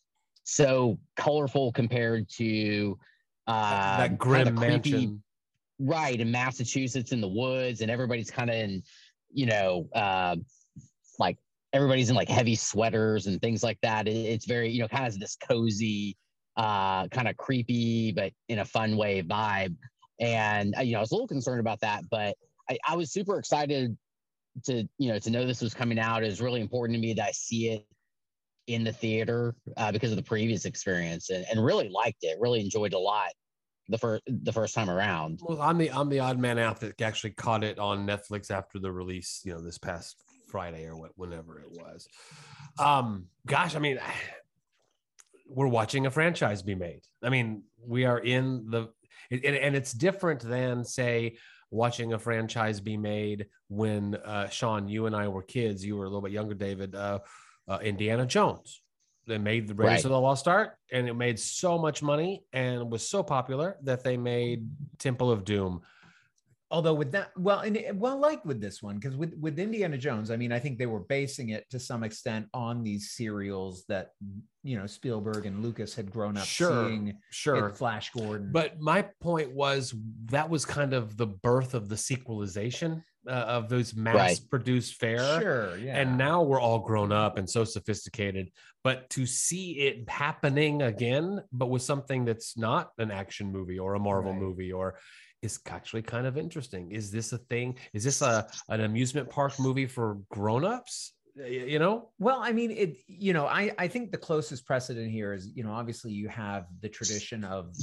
so colorful compared to uh, that grim kinda creepy- mansion. right in Massachusetts in the woods, and everybody's kind of in, you know, uh, like everybody's in like heavy sweaters and things like that. It, it's very, you know, kind of this cozy, uh, kind of creepy, but in a fun way vibe. And uh, you know, I was a little concerned about that, but I, I was super excited to, you know, to know this was coming out. It was really important to me that I see it in the theater uh, because of the previous experience, and, and really liked it. Really enjoyed a lot the first the first time around. Well, I'm the I'm the odd man out that actually caught it on Netflix after the release, you know, this past Friday or what, whenever it was. Um, gosh, I mean, *sighs* we're watching a franchise be made. I mean, we are in the and, and it's different than say watching a franchise be made when uh, Sean, you and I were kids. You were a little bit younger, David. Uh, uh, Indiana Jones. They made the Raiders Right. of the Lost Ark, and it made so much money and was so popular that they made Temple of Doom. although with that well and well like with this one because with with indiana jones i mean i think they were basing it to some extent on these serials that you know spielberg and lucas had grown up Sure, seeing Sure. flash gordon But my point was that was kind of the birth of the sequelization uh, of those mass produced fare. sure yeah And now we're all grown up and so sophisticated. But to see it happening again, but with something that's not an action movie or a Marvel Right. movie or is actually kind of interesting. Is this a thing? Is this a an amusement park movie for grown-ups? Y- You know? Well, I mean, it. You know, I I think the closest precedent here is you know obviously you have the tradition of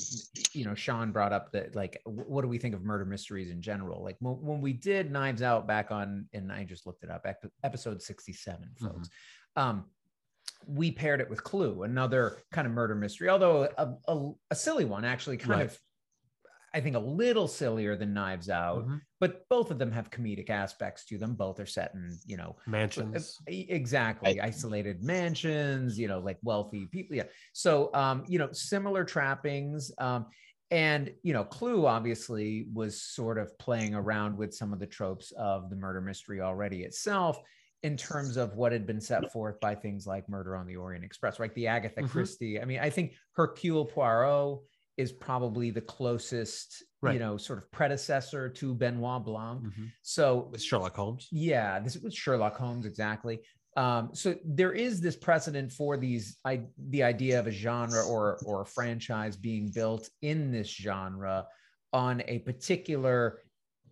you know Sean brought up that like what do we think of murder mysteries in general? Like when, when we did Knives Out back on and I just looked it up episode sixty seven, folks. Um, we paired it with Clue, another kind of murder mystery, although a, a, a silly one, actually, kind Right. of. I think a little sillier than Knives Out, Mhm. But both of them have comedic aspects to them. Both are set in, you know, Mansions. Exactly. Isolated mansions, you know, like wealthy people. Yeah. So, um, you know, similar trappings. Um, and, you know, Clue obviously was sort of playing around with some of the tropes of the murder mystery already itself in terms of what had been set forth by things like Murder on the Orient Express, right? The Agatha Mhm. Christie. I mean, I think Hercule Poirot is probably the closest, you know, sort of predecessor to Benoit Blanc. Mhm. So With Sherlock Holmes. yeah, this was Sherlock Holmes exactly. Um, so there is this precedent for these, I, the idea of a genre or or a franchise being built in this genre on a particular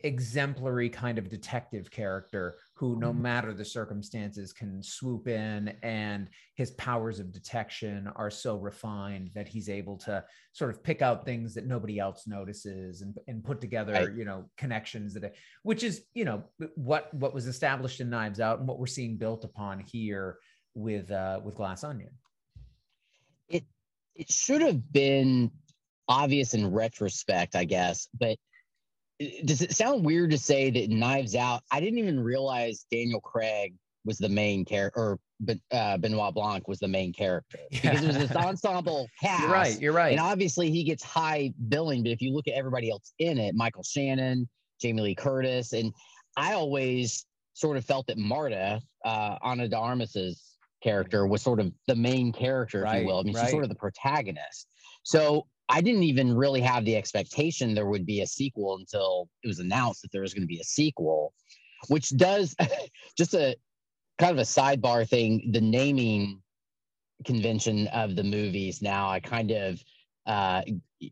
exemplary kind of detective character who, no matter the circumstances, can swoop in, and his powers of detection are so refined that he's able to sort of pick out things that nobody else notices and and put together, Right. you know, connections that which is you know what what was established in knives out and what we're seeing built upon here with uh with glass onion it it should have been obvious in retrospect, I guess. But does it sound weird to say that Knives Out? I didn't even realize Daniel Craig was the main character, or uh, Benoit Blanc was the main character because it was *laughs* this ensemble cast. you're right you're right And obviously, he gets high billing. But if you look at everybody else in it, Michael Shannon, Jamie Lee Curtis, and I always sort of felt that Marta, uh, Ana de Armas's character, was sort of the main character, if Right, you will. I mean, she's sort of the protagonist. So I didn't even really have the expectation there would be a sequel until it was announced that there was going to be a sequel, which does *laughs* just a kind of a sidebar thing. The naming convention of the movies now, I kind of uh,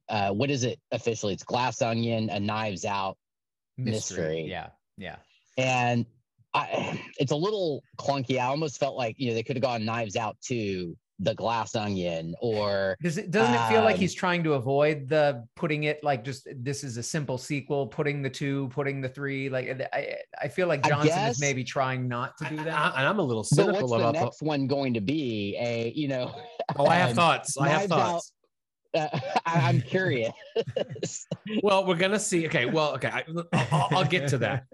uh, what is it officially? It's Glass Onion, a Knives Out, mystery. yeah yeah and I, *sighs* it's a little clunky. I almost felt like you know they could have gone Knives Out too, the glass onion or Does it doesn't it feel like Um, he's trying to avoid the putting it like just this is a simple sequel, putting the two, putting the three? Like I I feel like Johnson guess- is maybe trying not to do that. I, and I'm a little but cynical what's the about next one going to be a you know *laughs* Oh, I have um, thoughts. I have thoughts. uh, *laughs* I, i'm curious *laughs* Well, we're gonna see. Okay. Well, okay. I, I'll, I'll get to that.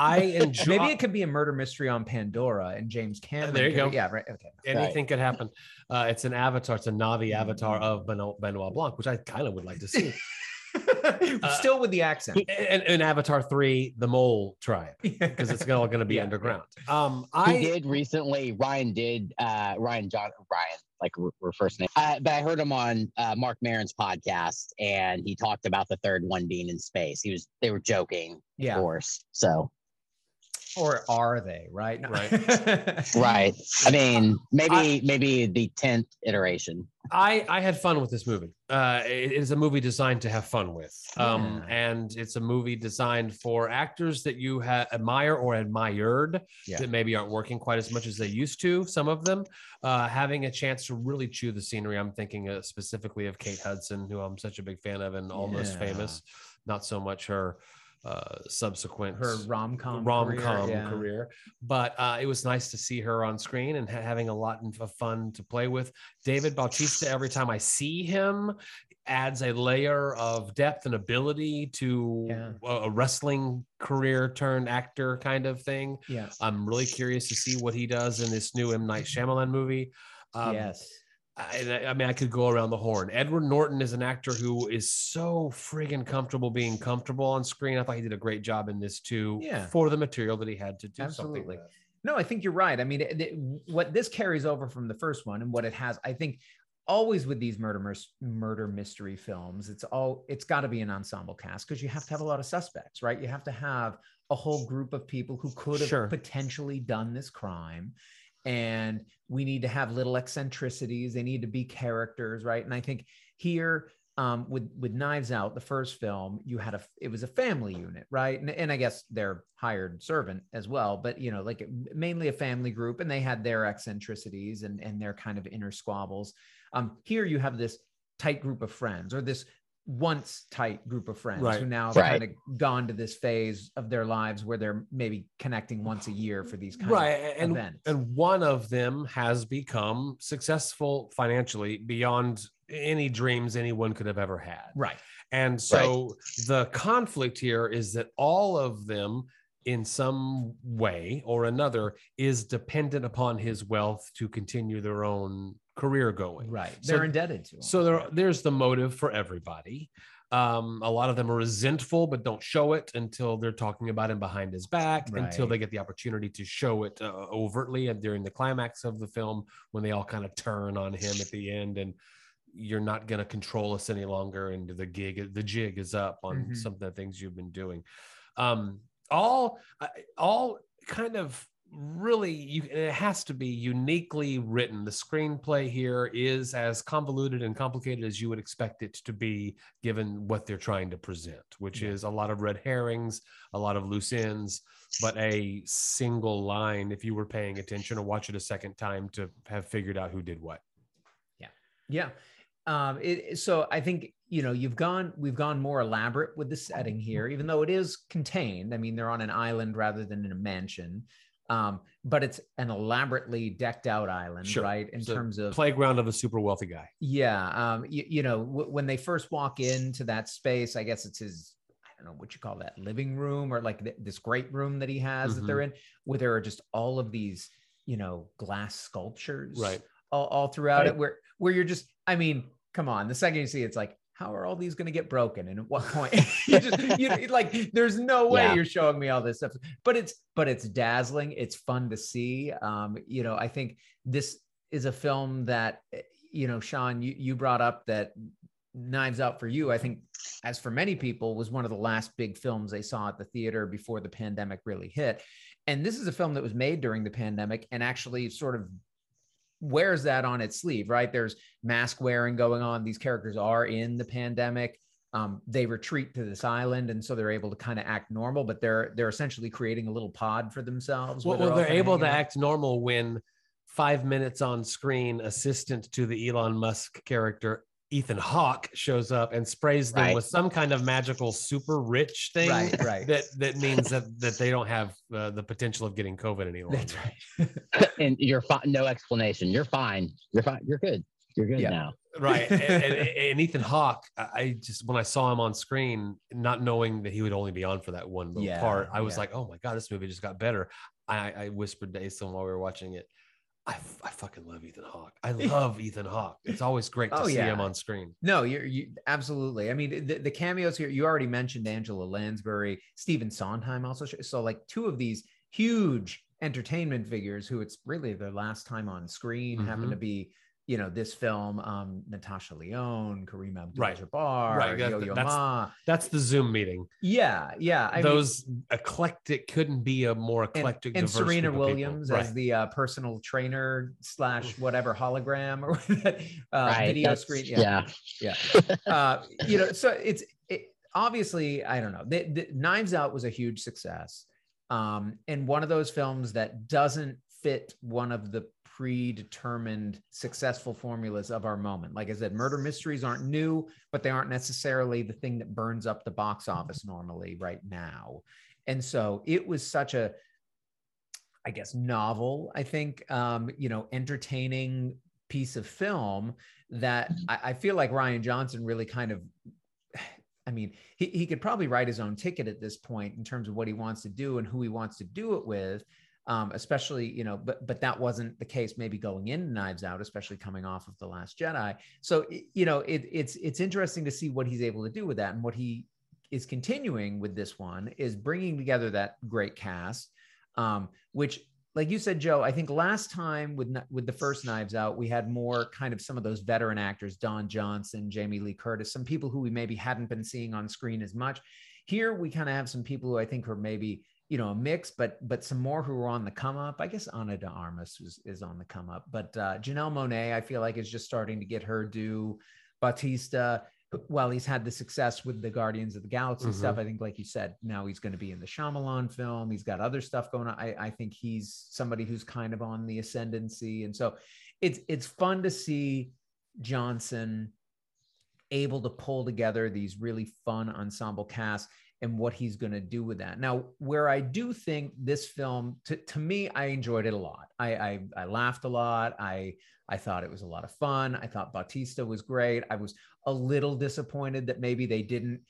I *laughs* enjoy. Maybe it could be a murder mystery on Pandora and James Cameron. there you could- go. Yeah, right. Okay. anything could happen. Uh, it's an avatar. It's a Na'vi avatar of Beno- Benoit Blanc, which I kind of would like to see. *laughs* Still with the accent. and, and Avatar Three, the Mole Tribe, *laughs* because it's all going to be Yeah. underground. Um, he I did recently ryan did uh ryan john ryan like we're, we're first name uh, but i heard him on uh, marc Maron's podcast and he talked about the third one being in space he was they were joking of course so Or are they? Right. Right. *laughs* right i mean maybe maybe the 10th iteration I I had fun with this movie. Uh, it is a movie designed to have fun with, um, Yeah. and it's a movie designed for actors that you ha- admire or admired Yeah. that maybe aren't working quite as much as they used to. Some of them uh, having a chance to really chew the scenery. I'm thinking uh, specifically of Kate Hudson, who I'm such a big fan of, and almost Yeah. famous. Not so much her uh, subsequent Her rom com rom com career, but uh, it was nice to see her on screen and ha- having a lot of fun to play with. David Bautista, every time I see him, adds a layer of depth and ability to Yeah. a, a wrestling career turned actor kind of thing. Yeah. I'm really curious to see what he does in this new M Night Shyamalan movie. Um, yes. I, I mean, I could go around the horn. Edward Norton is an actor who is so friggin' comfortable being comfortable on screen. I thought he did a great job in this too, Yeah. for the material that he had to do Absolutely. something. with. No, I think you're right. I mean, it, it- what this carries over from the first one and what it has, I think, always with these murder murder mystery films, it's all it's got to be an ensemble cast because you have to have a lot of suspects, right? You have to have a whole group of people who could have Sure. potentially done this crime, and we need to have little eccentricities. They need to be characters, right? And I think here um, with with Knives Out, the first film, you had a it was a family unit, right? And, and I guess their hired servant as well, but you know, like mainly a family group, and they had their eccentricities and and their kind of inner squabbles. Um, here you have this tight group of friends, or this once tight group of friends Right. who now have Right. kind of gone to this phase of their lives where they're maybe connecting once a year for these kind right of and events. and one of them has become successful financially beyond any dreams anyone could have ever had right. and so the conflict here is that all of them in some way or another is dependent upon his wealth to continue their own career going Right. So- They're indebted to him. so there, there's the motive for everybody. Um, a lot of them are resentful, but don't show it until they're talking about him behind his back, until they get the opportunity to show it uh, overtly and during the climax of the film when they all kind of turn on him at the end and you're not going to control us any longer and the gig the jig is up on Mhm. some of the things you've been doing um all all kind of really you it has to be uniquely written the screenplay here is as convoluted and complicated as you would expect it to be given what they're trying to present which Yeah. is a lot of red herrings a lot of loose ends but a single line if you were paying attention or watch it a second time to have figured out who did what Yeah. Yeah. Um, it, so I think, you know, you've gone, we've gone more elaborate with the setting here, even though it is contained. I mean, they're on an island rather than in a mansion. Um, but it's an elaborately decked out island, Sure. right? In It's terms of, playground of a super wealthy guy yeah. Um, you, you know, w- when they first walk into that space, I guess it's his, I don't know what you call that living room or like th- this great room that he has that they're in, where there are just all of these, you know, glass sculptures right all, all throughout Right. it where where you're just i mean come on the second you see it, it's like how are all these going to get broken and at what *laughs* point *laughs* you just you like there's no way Yeah. you're showing me all this stuff but it's but it's dazzling it's fun to see um you know i think this is a film that you know sean you, you brought up that knives out for you i think as for many people was one of the last big films they saw at the theater before the pandemic really hit and this is a film that was made during the pandemic and actually sort of wears that on its sleeve, right? There's mask wearing going on. These characters are in the pandemic. Um, they retreat to this island, and so they're able to kind of act normal, but they're they're essentially creating a little pod for themselves. well, well, they're able to out. act normal when five minutes on screen, assistant to the Elon Musk character, Ethan Hawke, shows up and sprays them Right. with some kind of magical super rich thing. Right, right. That that means that that they don't have uh, the potential of getting COVID any longer. That's right. *laughs* and you're fine. No explanation. You're fine. You're fine. You're good. You're good Yeah. now. right *laughs* and, and, and ethan hawke I- i just when i saw him on screen not knowing that he would only be on for that one little Yeah, part i was yeah. like oh my god this movie just got better i i whispered to Asen while we were watching it I, I fucking love Ethan Hawke. I love Ethan Hawke. It's always great to Oh, see yeah. him on screen. No, you're you absolutely. I mean, the, the cameos here. You already mentioned Angela Lansbury, Stephen Sondheim also. So like two of these huge entertainment figures who it's really their last time on screen happen Mhm. to be. You know this film, um, Natasha Lyonne, Kareem Right. Abdul-Jabbar, Right, that- Yo-Yo that's- Ma. That's the Zoom meeting. Yeah, yeah. I mean, Those eclectic couldn't be a more eclectic. and diverse Serena group of people. Williams Right. as the uh, personal trainer slash whatever hologram or *laughs* uh, right. video that's- screen. Yeah. Yeah. *laughs* Uh, you know, so it's it, obviously I don't know. The, the Knives Out was a huge success, um, and one of those films that doesn't fit one of the predetermined successful formulas of our moment. Like I said, murder mysteries aren't new, but they aren't necessarily the thing that burns up the box office normally right now. And so it was such a I guess novel, I think, um, you know, entertaining piece of film that I, I feel like Rian Johnson really kind of *sighs* I mean, he, he could probably write his own ticket at this point in terms of what he wants to do and who he wants to do it with. Um, especially, you know, but but that wasn't the case maybe going in Knives Out, especially coming off of The Last Jedi. So you know, it, it's it's interesting to see what he's able to do with that and what he is continuing with this one is bringing together that great cast, um, which like you said, Joe, I think last time with with the first Knives Out, we had more kind of some of those veteran actors, Don Johnson, Jamie Lee Curtis, some people who we maybe hadn't been seeing on screen as much. Here we kind of have some people who I think are maybe you know a mix, but but some more who are on the come up. I guess Ana de Armas is, is on the come up, but uh, Janelle Monáe, I feel like is just starting to get her due. Bautista, while he's had the success with the Guardians of the Galaxy Mhm. stuff, I think, like you said, now he's going to be in the Shyamalan film. He's got other stuff going on. I, I think he's somebody who's kind of on the ascendancy, and so it's it's fun to see Johnson able to pull together these really fun ensemble casts and what he's going to do with that. Now, where I do think this film, to, to me, I enjoyed it a lot. I, I I laughed a lot. I I thought it was a lot of fun. I thought Bautista was great. I was a little disappointed that maybe they didn't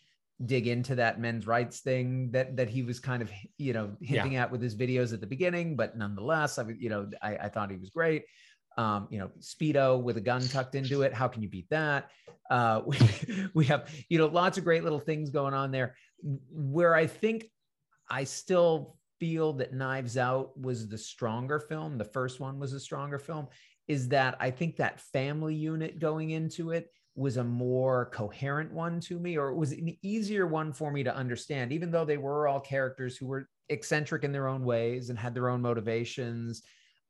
dig into that men's rights thing that that he was kind of you know hinting at with his videos at the beginning. But nonetheless, I you know I, I thought he was great. Um, you know, speedo with a gun tucked into it. How can you beat that? Uh, *laughs* we, we have you know lots of great little things going on there. Where I think I still feel that Knives Out was the stronger film. The first one was a stronger film. Is that I think that family unit going into it was a more coherent one to me, or it was an easier one for me to understand, even though they were all characters who were eccentric in their own ways and had their own motivations.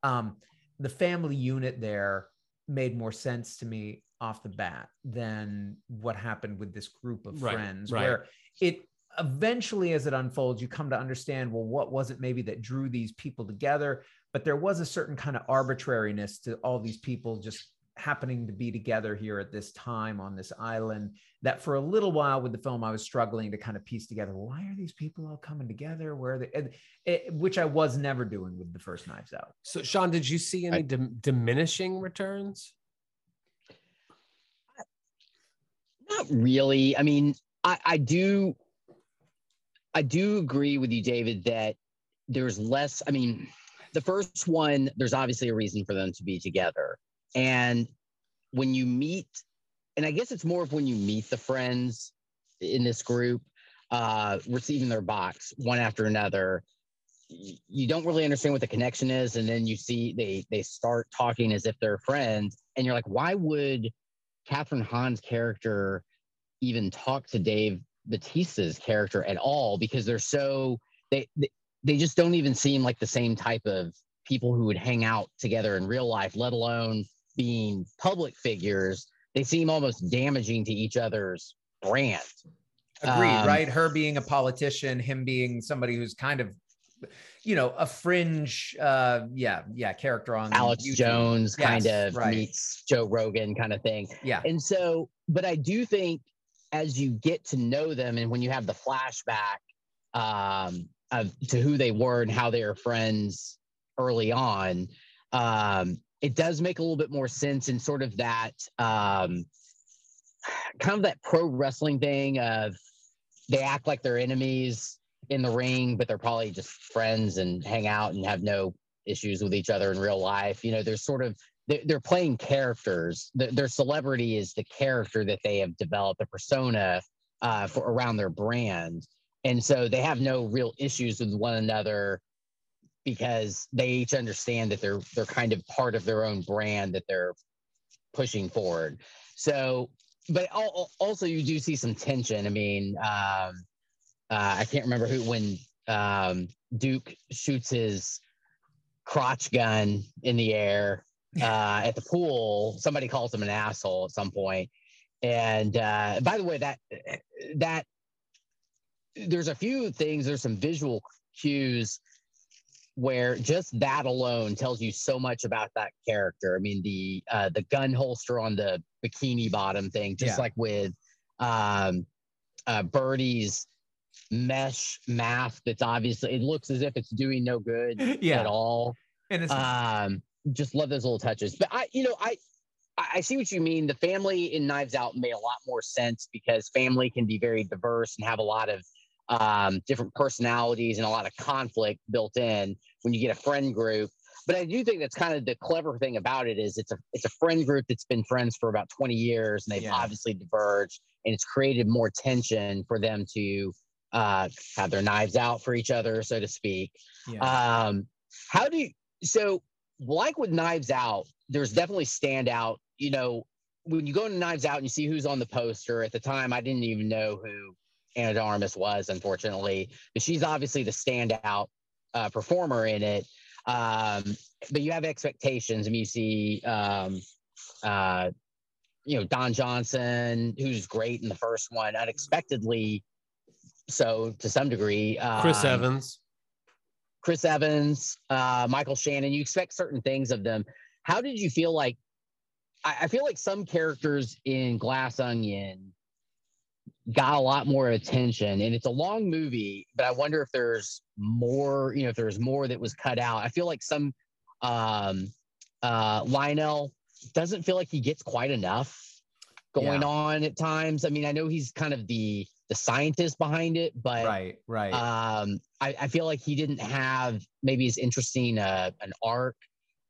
Um, the family unit there made more sense to me off the bat than what happened with this group of Right, friends, right. where it eventually, as it unfolds, you come to understand well, what was it maybe that drew these people together? But there was a certain kind of arbitrariness to all these people just happening to be together here at this time on this island that for a little while with the film i was struggling to kind of piece together why are these people all coming together where are they and it, which i was never doing with the first knives out So, Sean, did you see any I- dim- diminishing returns? Not really. I mean, I, I do I do agree with you, David, that there's less. I mean, the first one, there's obviously a reason for them to be together. And when you meet, and I guess it's more of when you meet the friends in this group, uh, receiving their box one after another, you don't really understand what the connection is. And then you see they they start talking as if they're friends, and you're like, why would Kathryn Hahn's character even talk to Dave Bautista's character at all because they're so they, they they just don't even seem like the same type of people who would hang out together in real life, let alone being public figures. They seem almost damaging to each other's brand. agreed Um, right her being a politician him being somebody who's kind of you know a fringe uh yeah yeah character on Alex YouTube. Jones kind of right. meets Joe Rogan kind of thing. yeah And so, but I do think as you get to know them and when you have the flashback um, of to who they were and how they were friends early on, um, it does make a little bit more sense in sort of that um, kind of that pro wrestling thing of they act like they're enemies in the ring, but they're probably just friends and hang out and have no issues with each other in real life. You know, there's sort of they're, they're playing characters. Their, celebrity is the character that they have developed, the persona uh, for around their brand, and so they have no real issues with one another because they each understand that they're they're kind of part of their own brand that they're pushing forward. So, but al- al- also you do see some tension. I mean, um, uh, I can't remember who when um, Duke shoots his crotch gun in the air *laughs* uh, at the pool. Somebody calls him an asshole at some point. And uh, by the way, that that there's a few things. There's some visual cues where just that alone tells you so much about that character. I mean, the uh, the gun holster on the bikini bottom thing, just Yeah. like with um, uh, Birdie's mesh mask. That's obviously it looks as if it's doing no good *laughs* yeah at all and it's um just love those little touches but i you know i I I see what you mean. The family in Knives Out made a lot more sense because family can be very diverse and have a lot of um, different personalities and a lot of conflict built in when you get a friend group. But I do think that's kind of the clever thing about it is it's a it's a friend group that's been friends for about 20 years and they've Yeah. obviously diverged and it's created more tension for them to uh, have their knives out for each other, so to speak. yeah. Um, how do you so like with Knives Out, there's definitely standout. You know, when you go to Knives Out and you see who's on the poster, at the time I didn't even know who Ana de Armas was, unfortunately. But she's obviously the standout uh, performer in it. Um, but you have expectations. I mean, you see um uh you know, Don Johnson, who's great in the first one, unexpectedly so to some degree. Chris Um, Evans. Chris Evans, uh, Michael Shannon. You expect certain things of them. How did you feel like? I, I feel like some characters in Glass Onion got a lot more attention, and it's a long movie. But I wonder if there's more. You know, if there's more that was cut out. I feel like some um, uh, Lionel doesn't feel like he gets quite enough going Yeah. on at times. I mean, I know he's kind of the the scientist behind it, but right right um, I, I feel like he didn't have maybe as interesting uh, an arc.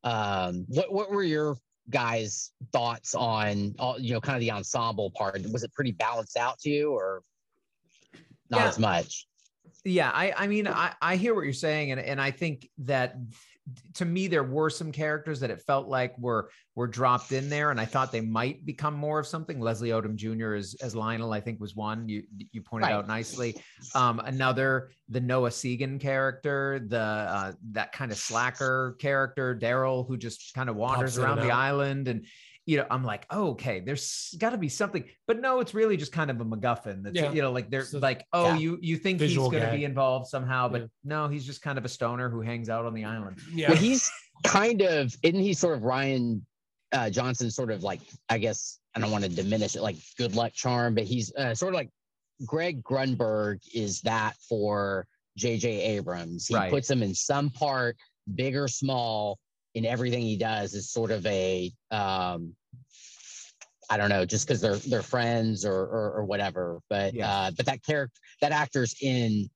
Um, what what were your guys' thoughts on all you know kind of the ensemble part? Was it pretty balanced out to you, or not Yeah. as much? yeah i i mean i i hear what you're saying and and i think that to me there were some characters that it felt like were were dropped in there and i thought they might become more of something leslie odom jr as as lionel i think was one you you pointed Right. out nicely um another the noah segan character the uh that kind of slacker character daryl who just kind of wanders Pops around the out. island and you know i'm like oh, okay there's got to be something but no it's really just kind of a macguffin that's Yeah. you know like they're So- like oh Yeah. you you think Visual he's going to be involved somehow but Yeah. no he's just kind of a stoner who hangs out on the island Yeah. Well, he's kind of isn't he sort of Rian uh, Johnson? Sort of like I guess I don't want to diminish it, like good luck charm, but he's uh, sort of like Greg Grunberg is that for J.J. Abrams. He Right. puts him in some part, big or small, in everything he does is sort of a um, I don't know, just because they're they're friends or, or or whatever. But Yeah. uh, but that character, that actor's in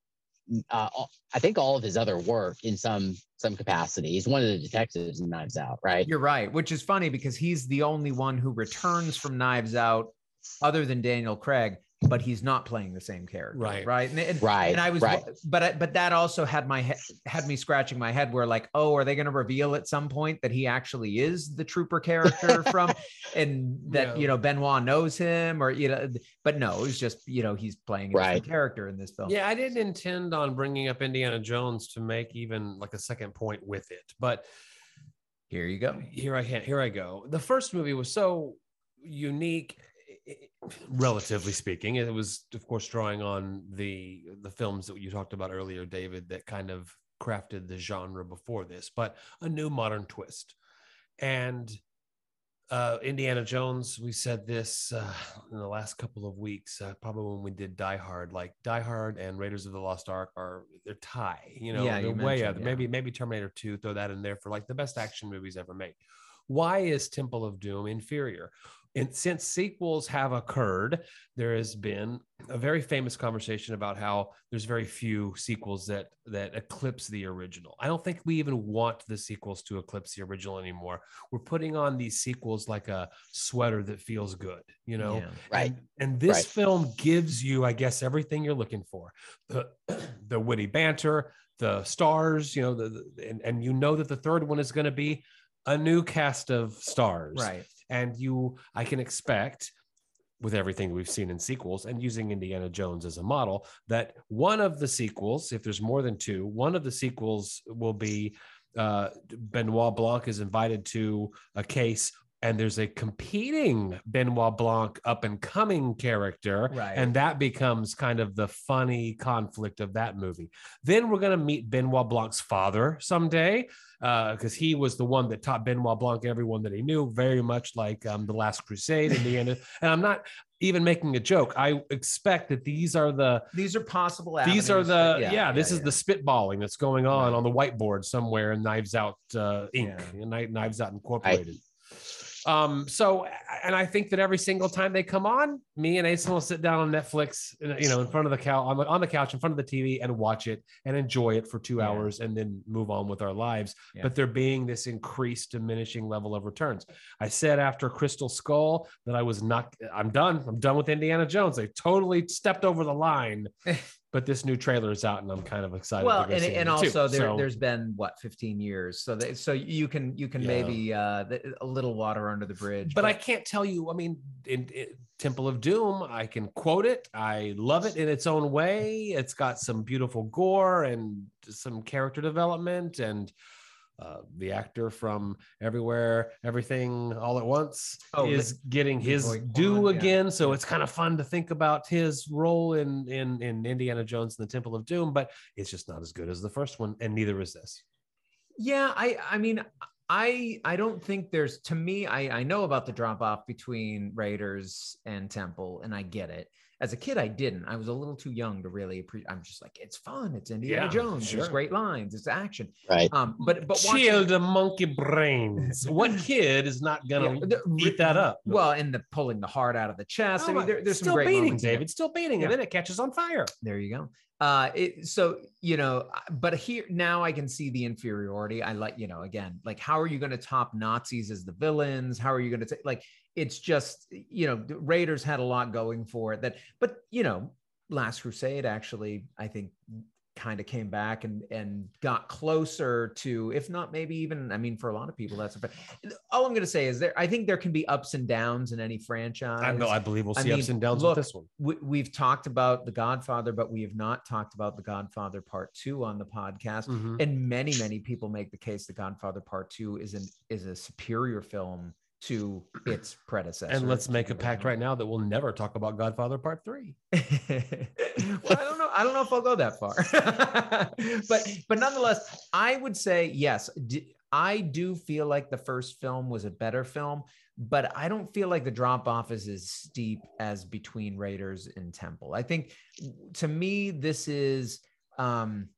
uh, I think all of his other work in some some capacity. He's one of the detectives in Knives Out, right? you're right which is funny because he's the only one who returns from knives out other than daniel craig but he's not playing the same character Right. right and, and, Right. and i was right. but I, but that also had my he- had me scratching my head where like oh are they going to reveal at some point that he actually is the trooper character *laughs* from and that Yeah. you know benoit knows him or you know but no it's just you know he's playing a Right. character in this film Yeah, I didn't intend on bringing up Indiana Jones to make even like a second point with it, but here you go here I can here I go. The first movie was so unique, relatively speaking. It was, of course, drawing on the the films that you talked about earlier, David, that kind of crafted the genre before this, but a new modern twist. And uh, Indiana Jones, we said this uh, in the last couple of weeks, uh, probably when we did Die Hard. Like Die Hard and Raiders of the Lost Ark are they're tie. You know, Yeah, they're way up. yeah. Maybe maybe Terminator Two, throw that in there for like the best action movies ever made. Why is Temple of Doom inferior? And since sequels have occurred, there has been a very famous conversation about how there's very few sequels that that eclipse the original. I don't think we even want the sequels to eclipse the original anymore. We're putting on these sequels like a sweater that feels good, you know. Yeah. Right. And, and this Right. film gives you, I guess, everything you're looking for: the *clears throat* the witty banter, the stars, you know, the, the and and you know that the third one is going to be a new cast of stars, Right. And you i can expect with everything we've seen in sequels and using indiana jones as a model that one of the sequels if there's more than two one of the sequels will be uh, benoit blanc is invited to a case and there's a competing benoit blanc up and coming character Right. and that becomes kind of the funny conflict of that movie then we're going to meet benoit blanc's father someday because he was the one that taught Benoit Blanc everyone that he knew, very much like um, the Last Crusade in the end. *laughs* And I'm not even making a joke. I expect that these are the These are possible. these are the that- yeah, this is yeah. the spitballing that's going on Right. on the whiteboard somewhere in Knives Out uh, Inc. Yeah. Knives Out Incorporated. Um, so, and I think that every single time they come on, me and Ace will sit down on Netflix, you know, in front of the couch, on the, on the couch, in front of the TV, and watch it and enjoy it for two Yeah. hours, and then move on with our lives. Yeah. But there being this increased diminishing level of returns. I said after Crystal Skull that I was not. I'm done. I'm done with Indiana Jones. They totally stepped over the line. *laughs* but this new trailer is out, and I'm kind of excited. well to and, and too. also there, So- there's been what 15 years so that so you can you can Yeah. maybe uh a little water under the bridge but I can't tell you. I mean, in, in Temple of Doom, I can quote it. I love it in its own way. It's got some beautiful gore and some character development, and uh, the actor from Everywhere, Everything, All at Once Oh, is getting his Leroy due Quan, yeah. again. So it's kind of fun to think about his role in in in Indiana Jones and the Temple of Doom, but it's just not as good as the first one, and neither is this. yeah i i mean i i don't think there's to me i i know about the drop off between raiders and temple and i get it as a kid i didn't i was a little too young to really appreciate i'm just like it's fun it's indiana Yeah, jones there's great lines it's action Right. um but but watching- Chill the monkey brains. *laughs* what kid is not gonna Yeah, the- eat that up? well and the pulling the heart out of the chest Oh i mean my- there, there's some still great beating, moments in. David. Still beating, Yeah. and then it catches on fire. There you go. Uh, it, so you know, but here now I can see the inferiority. I like you know again, like how are you going to top Nazis as the villains? How are you going to like? It's just you know, Raiders had a lot going for it. That, but you know, Last Crusade actually, I think kind of came back and and got closer to if not maybe even i mean for a lot of people that's a all i'm going to say is there i think there can be ups and downs in any franchise I know. I believe we'll I see ups and downs look, with this one. we, we've talked about The Godfather, but we have not talked about The Godfather Part Two on the podcast. Mhm. And many, many people make the case The Godfather Part Two is an is a superior film to *clears throat* its predecessor. And let's make a pact right now that we'll never talk about Godfather Part Three. *laughs* well, I don't know. I don't know if I'll go that far, *laughs* but but nonetheless, I would say yes. I do feel like the first film was a better film, but I don't feel like the drop off is as steep as between Raiders and Temple. I think to me this is um,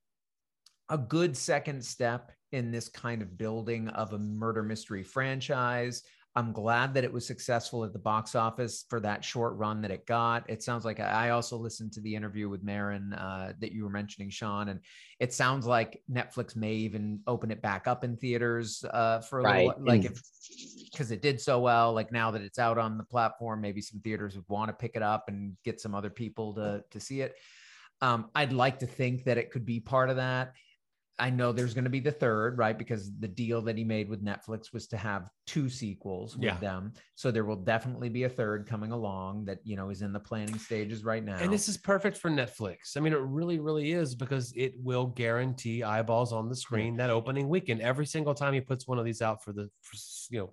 a good second step in this kind of building of a murder mystery franchise. I'm glad that it was successful at the box office for that short run that it got. It sounds like I also listened to the interview with Maron uh, that you were mentioning, Sean, and it sounds like Netflix may even open it back up in theaters uh, for a Right, little, like if because it did so well. Like now that it's out on the platform, maybe some theaters would want to pick it up and get some other people to to see it. Um, I'd like to think that it could be part of that. I know there's going to be the third, right? Because the deal that he made with Netflix was to have two sequels with Yeah. them. So there will definitely be a third coming along that, you know, is in the planning stages right now. And this is perfect for Netflix. I mean, it really, really is because it will guarantee eyeballs on the screen that opening weekend. Every single time he puts one of these out for the, for, you know,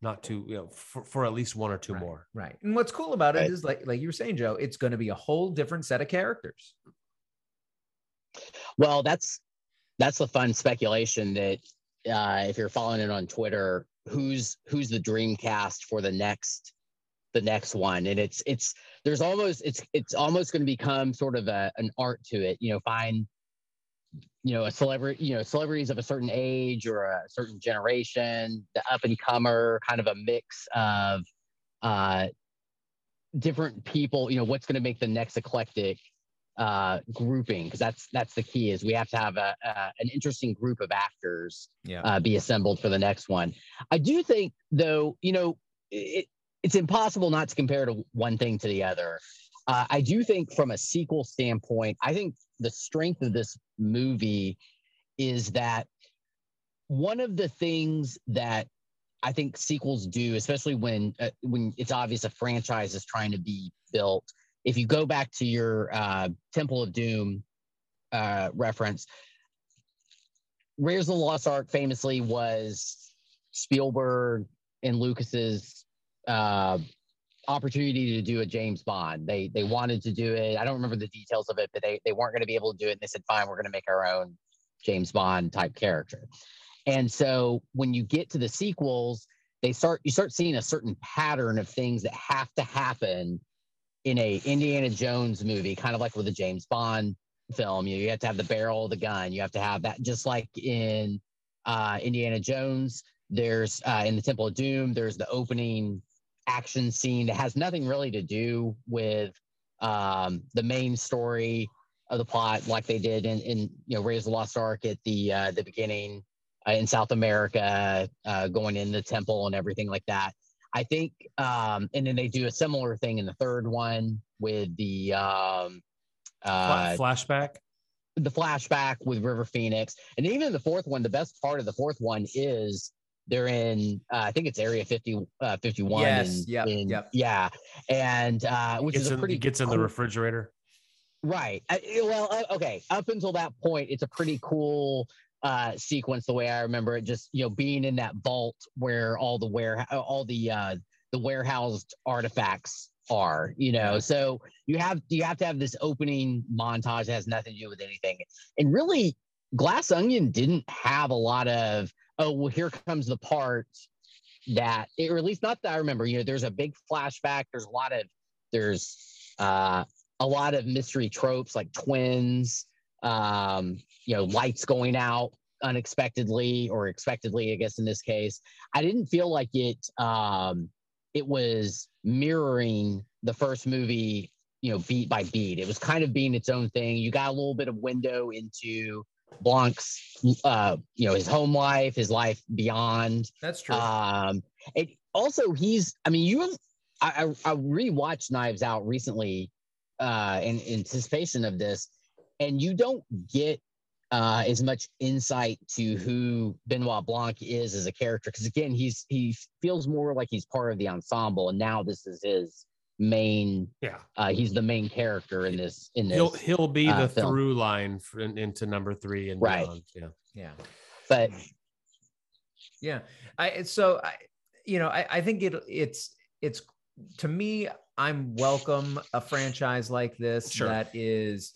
not to, you know, for, for at least one or two right, more. Right. And what's cool about Right. it is like like you were saying, Joe, it's going to be a whole different set of characters. Well, that's that's the fun speculation that uh, if you're following it on Twitter, who's who's the dream cast for the next the next one? And it's it's there's almost it's it's almost going to become sort of a, an art to it you know find you know a celebrity you know celebrities of a certain age or a certain generation the up and comer kind of a mix of uh different people you know what's going to make the next eclectic uh grouping because that's that's the key is we have to have a, a an interesting group of actors Yeah. uh, be assembled for the next one i do think though you know it, it's impossible not to compare to one thing to the other uh, i do think from a sequel standpoint i think the strength of this movie is that one of the things that I think sequels do, especially when uh, when it's obvious a franchise is trying to be built. If you go back to your uh, Temple of Doom uh, reference, Raiders of the Lost Ark famously was Spielberg and Lucas's uh, opportunity to do a James Bond. They they wanted to do it. I don't remember the details of it, but they they weren't going to be able to do it. And they said, "Fine, we're going to make our own James Bond type character." And so when you get to the sequels, they start you start seeing a certain pattern of things that have to happen in a Indiana Jones movie, kind of like with a James Bond film. You, you have to have the barrel of the gun. You have to have that, just like in uh, Indiana Jones. There's uh, in the Temple of Doom. There's the opening action scene that has nothing really to do with um, the main story of the plot, like they did in, in you know Raiders of the Lost Ark at the uh, the beginning uh, in South America, uh, going in the temple and everything like that. I think, um, and then they do a similar thing in the third one with the um, uh, flashback. the flashback with River Phoenix, and even the fourth one. The best part of the fourth one is they're in. Uh, I think it's Area 50, uh, 51. Yes, in- yep. Yeah, and uh, which Gets is a in, pretty gets in the refrigerator. Right. I, well, uh, okay. Up until that point, it's a pretty cool uh sequence the way I remember it. Just you know, being in that vault where all the ware all the uh the warehoused artifacts are. You know, so you have you have to have this opening montage that has nothing to do with anything. And really, Glass Onion didn't have a lot of oh well, here comes the part that or at least not that I remember. You know, there's a big flashback. There's a lot of there's uh a lot of mystery tropes like twins, um, you know, lights going out unexpectedly or expectedly, I guess in this case. I didn't feel like it um it was mirroring the first movie, you know, beat by beat. It was kind of being its own thing. You got a little bit of window into Blanc's uh, you know, his home life, his life beyond. That's true. Um, it also he's. I mean, you. I I, I rewatched Knives Out recently, uh, in, in anticipation of this, and you don't get uh as much insight to who Benoit Blanc is as a character because again, he's he feels more like he's part of the ensemble, and now this is his main. Yeah, Uh, he's the main character in this. In this, he'll he'll be uh, the film. through line for, in, into number three and Right. beyond. Yeah, yeah. but Yeah. I so I you know, I, I think it it's it's to me, I'm welcome a franchise like this Sure. that is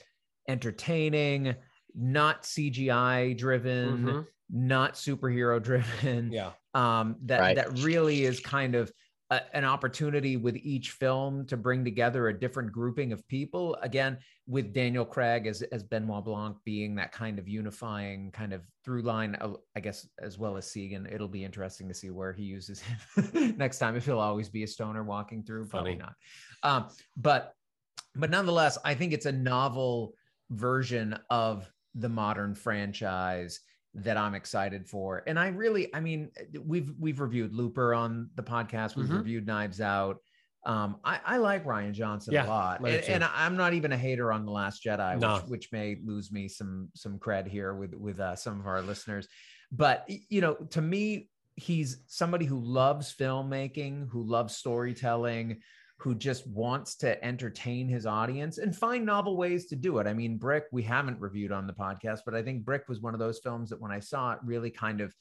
entertaining, not CGI driven, Mhm. not superhero driven. yeah. Um, that Right. that really is kind of a, an opportunity with each film to bring together a different grouping of people. Again, with Daniel Craig as as Benoit Blanc being that kind of unifying kind of through line, uh, I guess, as well as Segan. It'll be interesting to see where he uses him *laughs* next time. If he'll always be a stoner walking through, probably not. Um, but but nonetheless, I think it's a novel version of the modern franchise that I'm excited for. And I really, I mean, we've we've reviewed Looper on the podcast. We've Mhm. reviewed Knives Out. Um, I, I like Rian Johnson Yeah, a lot, and, and I'm not even a hater on the Last Jedi, No. which, which may lose me some some cred here with with uh, some of our listeners. But you know, to me, he's somebody who loves filmmaking, who loves storytelling, who just wants to entertain his audience and find novel ways to do it. I mean, Brick, we haven't reviewed on the podcast, but I think Brick was one of those films that when I saw it really kind of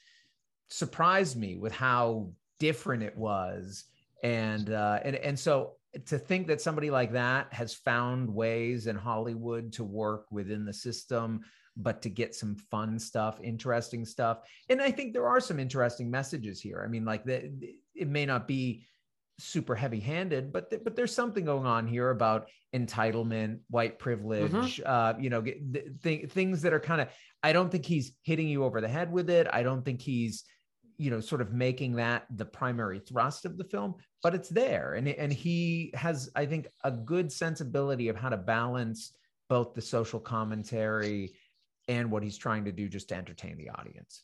surprised me with how different it was. And uh and and so to think that somebody like that has found ways in Hollywood to work within the system but to get some fun stuff, interesting stuff. And I think there are some interesting messages here. I mean, like the, it may not be super heavy-handed, but th- but there's something going on here about entitlement, white privilege, Mhm. uh, you know, th- th- things that are kind of. I don't think he's hitting you over the head with it. I don't think he's, you know, sort of making that the primary thrust of the film, but it's there, and and he has, I think, a good sensibility of how to balance both the social commentary and what he's trying to do just to entertain the audience.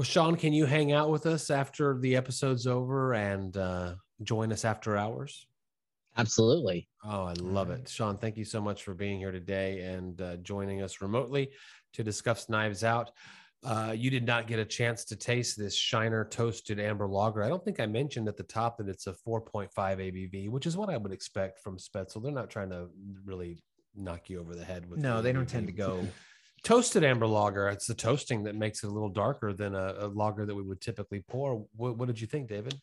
Well, Sean, can you hang out with us after the episode's over and uh, join us after hours? Absolutely. Oh, I love it. Sean, thank you so much for being here today and uh, joining us remotely to discuss Knives Out. Uh, you did not get a chance to taste this Shiner Toasted Amber Lager. I don't think I mentioned at the top that it's a 4.5 ABV, which is what I would expect from Spoetzl. They're not trying to really knock you over the head with No, the they don't tend to go. Toasted amber lager. It's the toasting that makes it a little darker than a, a lager that we would typically pour. What, what did you think, David?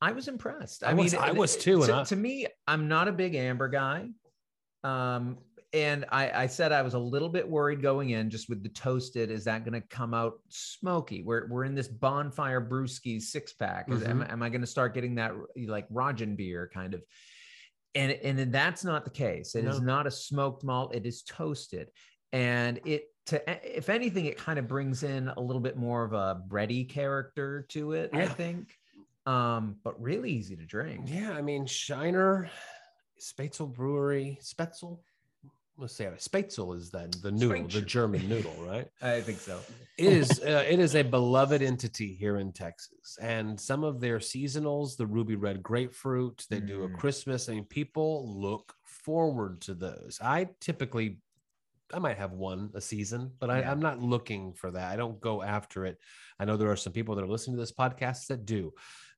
I was impressed. I was- I was too, To, I- to me, I'm not a big amber guy. Um, and I, I said I was a little bit worried going in just with the toasted. Is that going to come out smoky? We're, we're in this bonfire brewski six pack. Is, am, am I going to start getting that like Rauchbier kind of? And, and that's not the case. It is No. not a smoked malt. It is toasted. And it, to, if anything, it kind of brings in a little bit more of a bready character to it, I think um, but really easy to drink. Yeah, I mean Shiner, Spoetzl Brewery, Spoetzl. Let's say it. Spoetzl is that the noodle, the German noodle, right? *laughs* I think so. It is. Uh, it is a beloved entity here in Texas, and some of their seasonals, the ruby red grapefruit, they do a Mm. Christmas. I mean, people look forward to those. I typically, I might have one a season, but I, Yeah. I'm not looking for that. I don't go after it. I know there are some people that are listening to this podcast that do.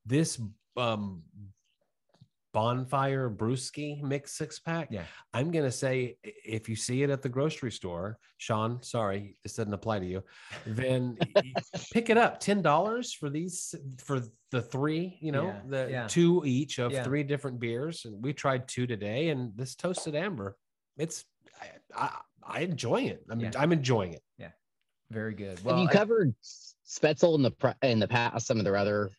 This um, bonfire brewski mix six pack. Yeah. I'm gonna say if you see it at the grocery store, Sean, sorry, this doesn't apply to you, then *laughs* pick it up. Ten dollars for these for the three, you know, Yeah, the yeah. two each of Yeah. three different beers. And we tried two today, and this toasted amber, it's I I, I enjoy it. I mean, Yeah. I'm enjoying it. Yeah, very good. Have you I, covered Spoetzl in the in the past? Some of their other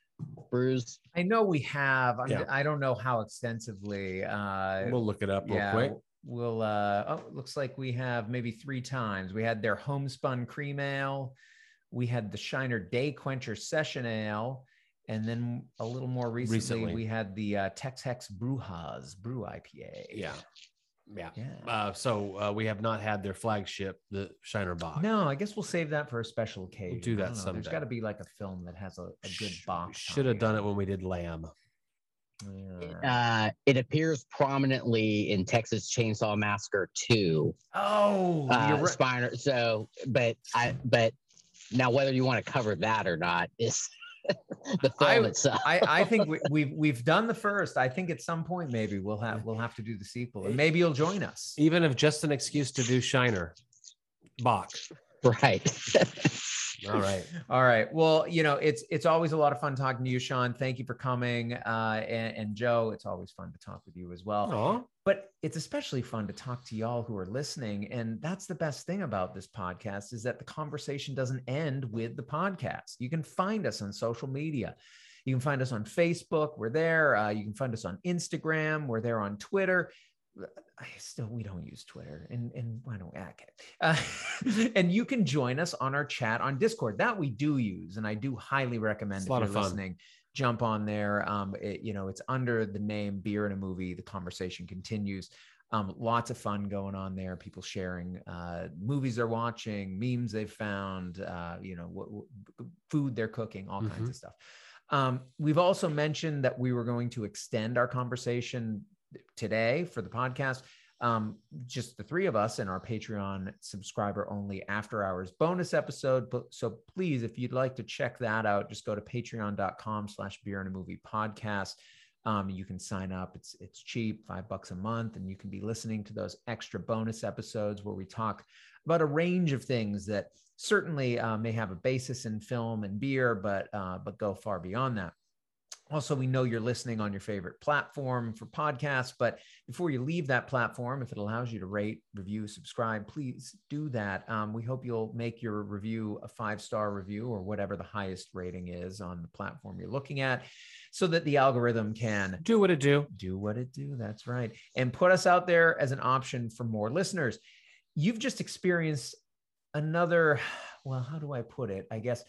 brews. I know we have. I'm, Yeah. I don't know how extensively. Uh, We'll look it up real yeah, quick. We'll. Uh, oh, looks like we have maybe three times. We had their homespun cream ale. We had the Shiner Day Quencher Session Ale. And then a little more recently, Recently. we had the uh, Tex Hex Brewhas Brew IPA. Yeah. Yeah. Yeah. Uh, so uh, we have not had their flagship, the Shiner Bock. No, I guess we'll save that for a special occasion. do I that don't know, There's someday. got to be like a film that has a, a good Sh- Bock. Should have done it when we did Lamb. Yeah. Uh, it appears prominently in Texas Chainsaw Massacre 2. oh, Uh, you're right. Spiner. So, but I, but now whether you want to cover that or not is the *laughs* film I- itself. I, I think we, *laughs* we've we've done the first. I think at some point maybe we'll have we'll have to do the sequel, and maybe you'll join us. Even if just an excuse to do Shiner. Bock. *laughs* right. All right. *laughs* All right. Well, you know, it's it's always a lot of fun talking to you, Sean. Thank you for coming, uh, and, and Joe. It's always fun to talk with you as well. Aw. but it's especially fun to talk to y'all who are listening and that's the best thing about this podcast is that the conversation doesn't end with the podcast you can find us on social media you can find us on facebook we're there uh, you can find us on instagram we're there on twitter I still we don't use Twitter and and why don't we okay. uh, *laughs* and you can join us on our chat on Discord. That we do use and I do highly recommend if you're listening jump on there. Um it, you know it's under the name beer in a movie. The conversation continues. Um lots of fun going on there people sharing uh movies they're watching memes they've found uh you know what, what food they're cooking all kinds Mhm. of stuff. Um we've also mentioned that we were going to extend our conversation today for the podcast um, just the three of us and our Patreon subscriber only after hours bonus episode. So please, if you'd like to check that out, just go to patreon.com slash beer and a movie podcast. Um, you can sign up. It's it's cheap, five bucks a month, and you can be listening to those extra bonus episodes where we talk about a range of things that certainly uh, may have a basis in film and beer, but uh, but go far beyond that. Also, we know you're listening on your favorite platform for podcasts, but before you leave that platform, if it allows you to rate, review, subscribe, please do that. Um, we hope you'll make your review a five star review or whatever the highest rating is on the platform you're looking at so that the algorithm can Do what it do. do what it do. That's right. And put us out there as an option for more listeners. You've just experienced another, well, how do I put it? I guess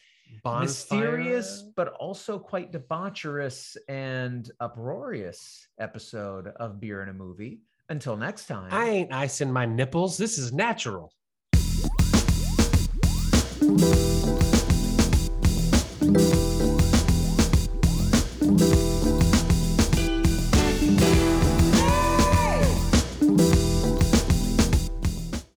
mysterious, but also quite debaucherous and uproarious episode of Beer in a Movie. Until next time. I ain't icing my nipples. This is natural.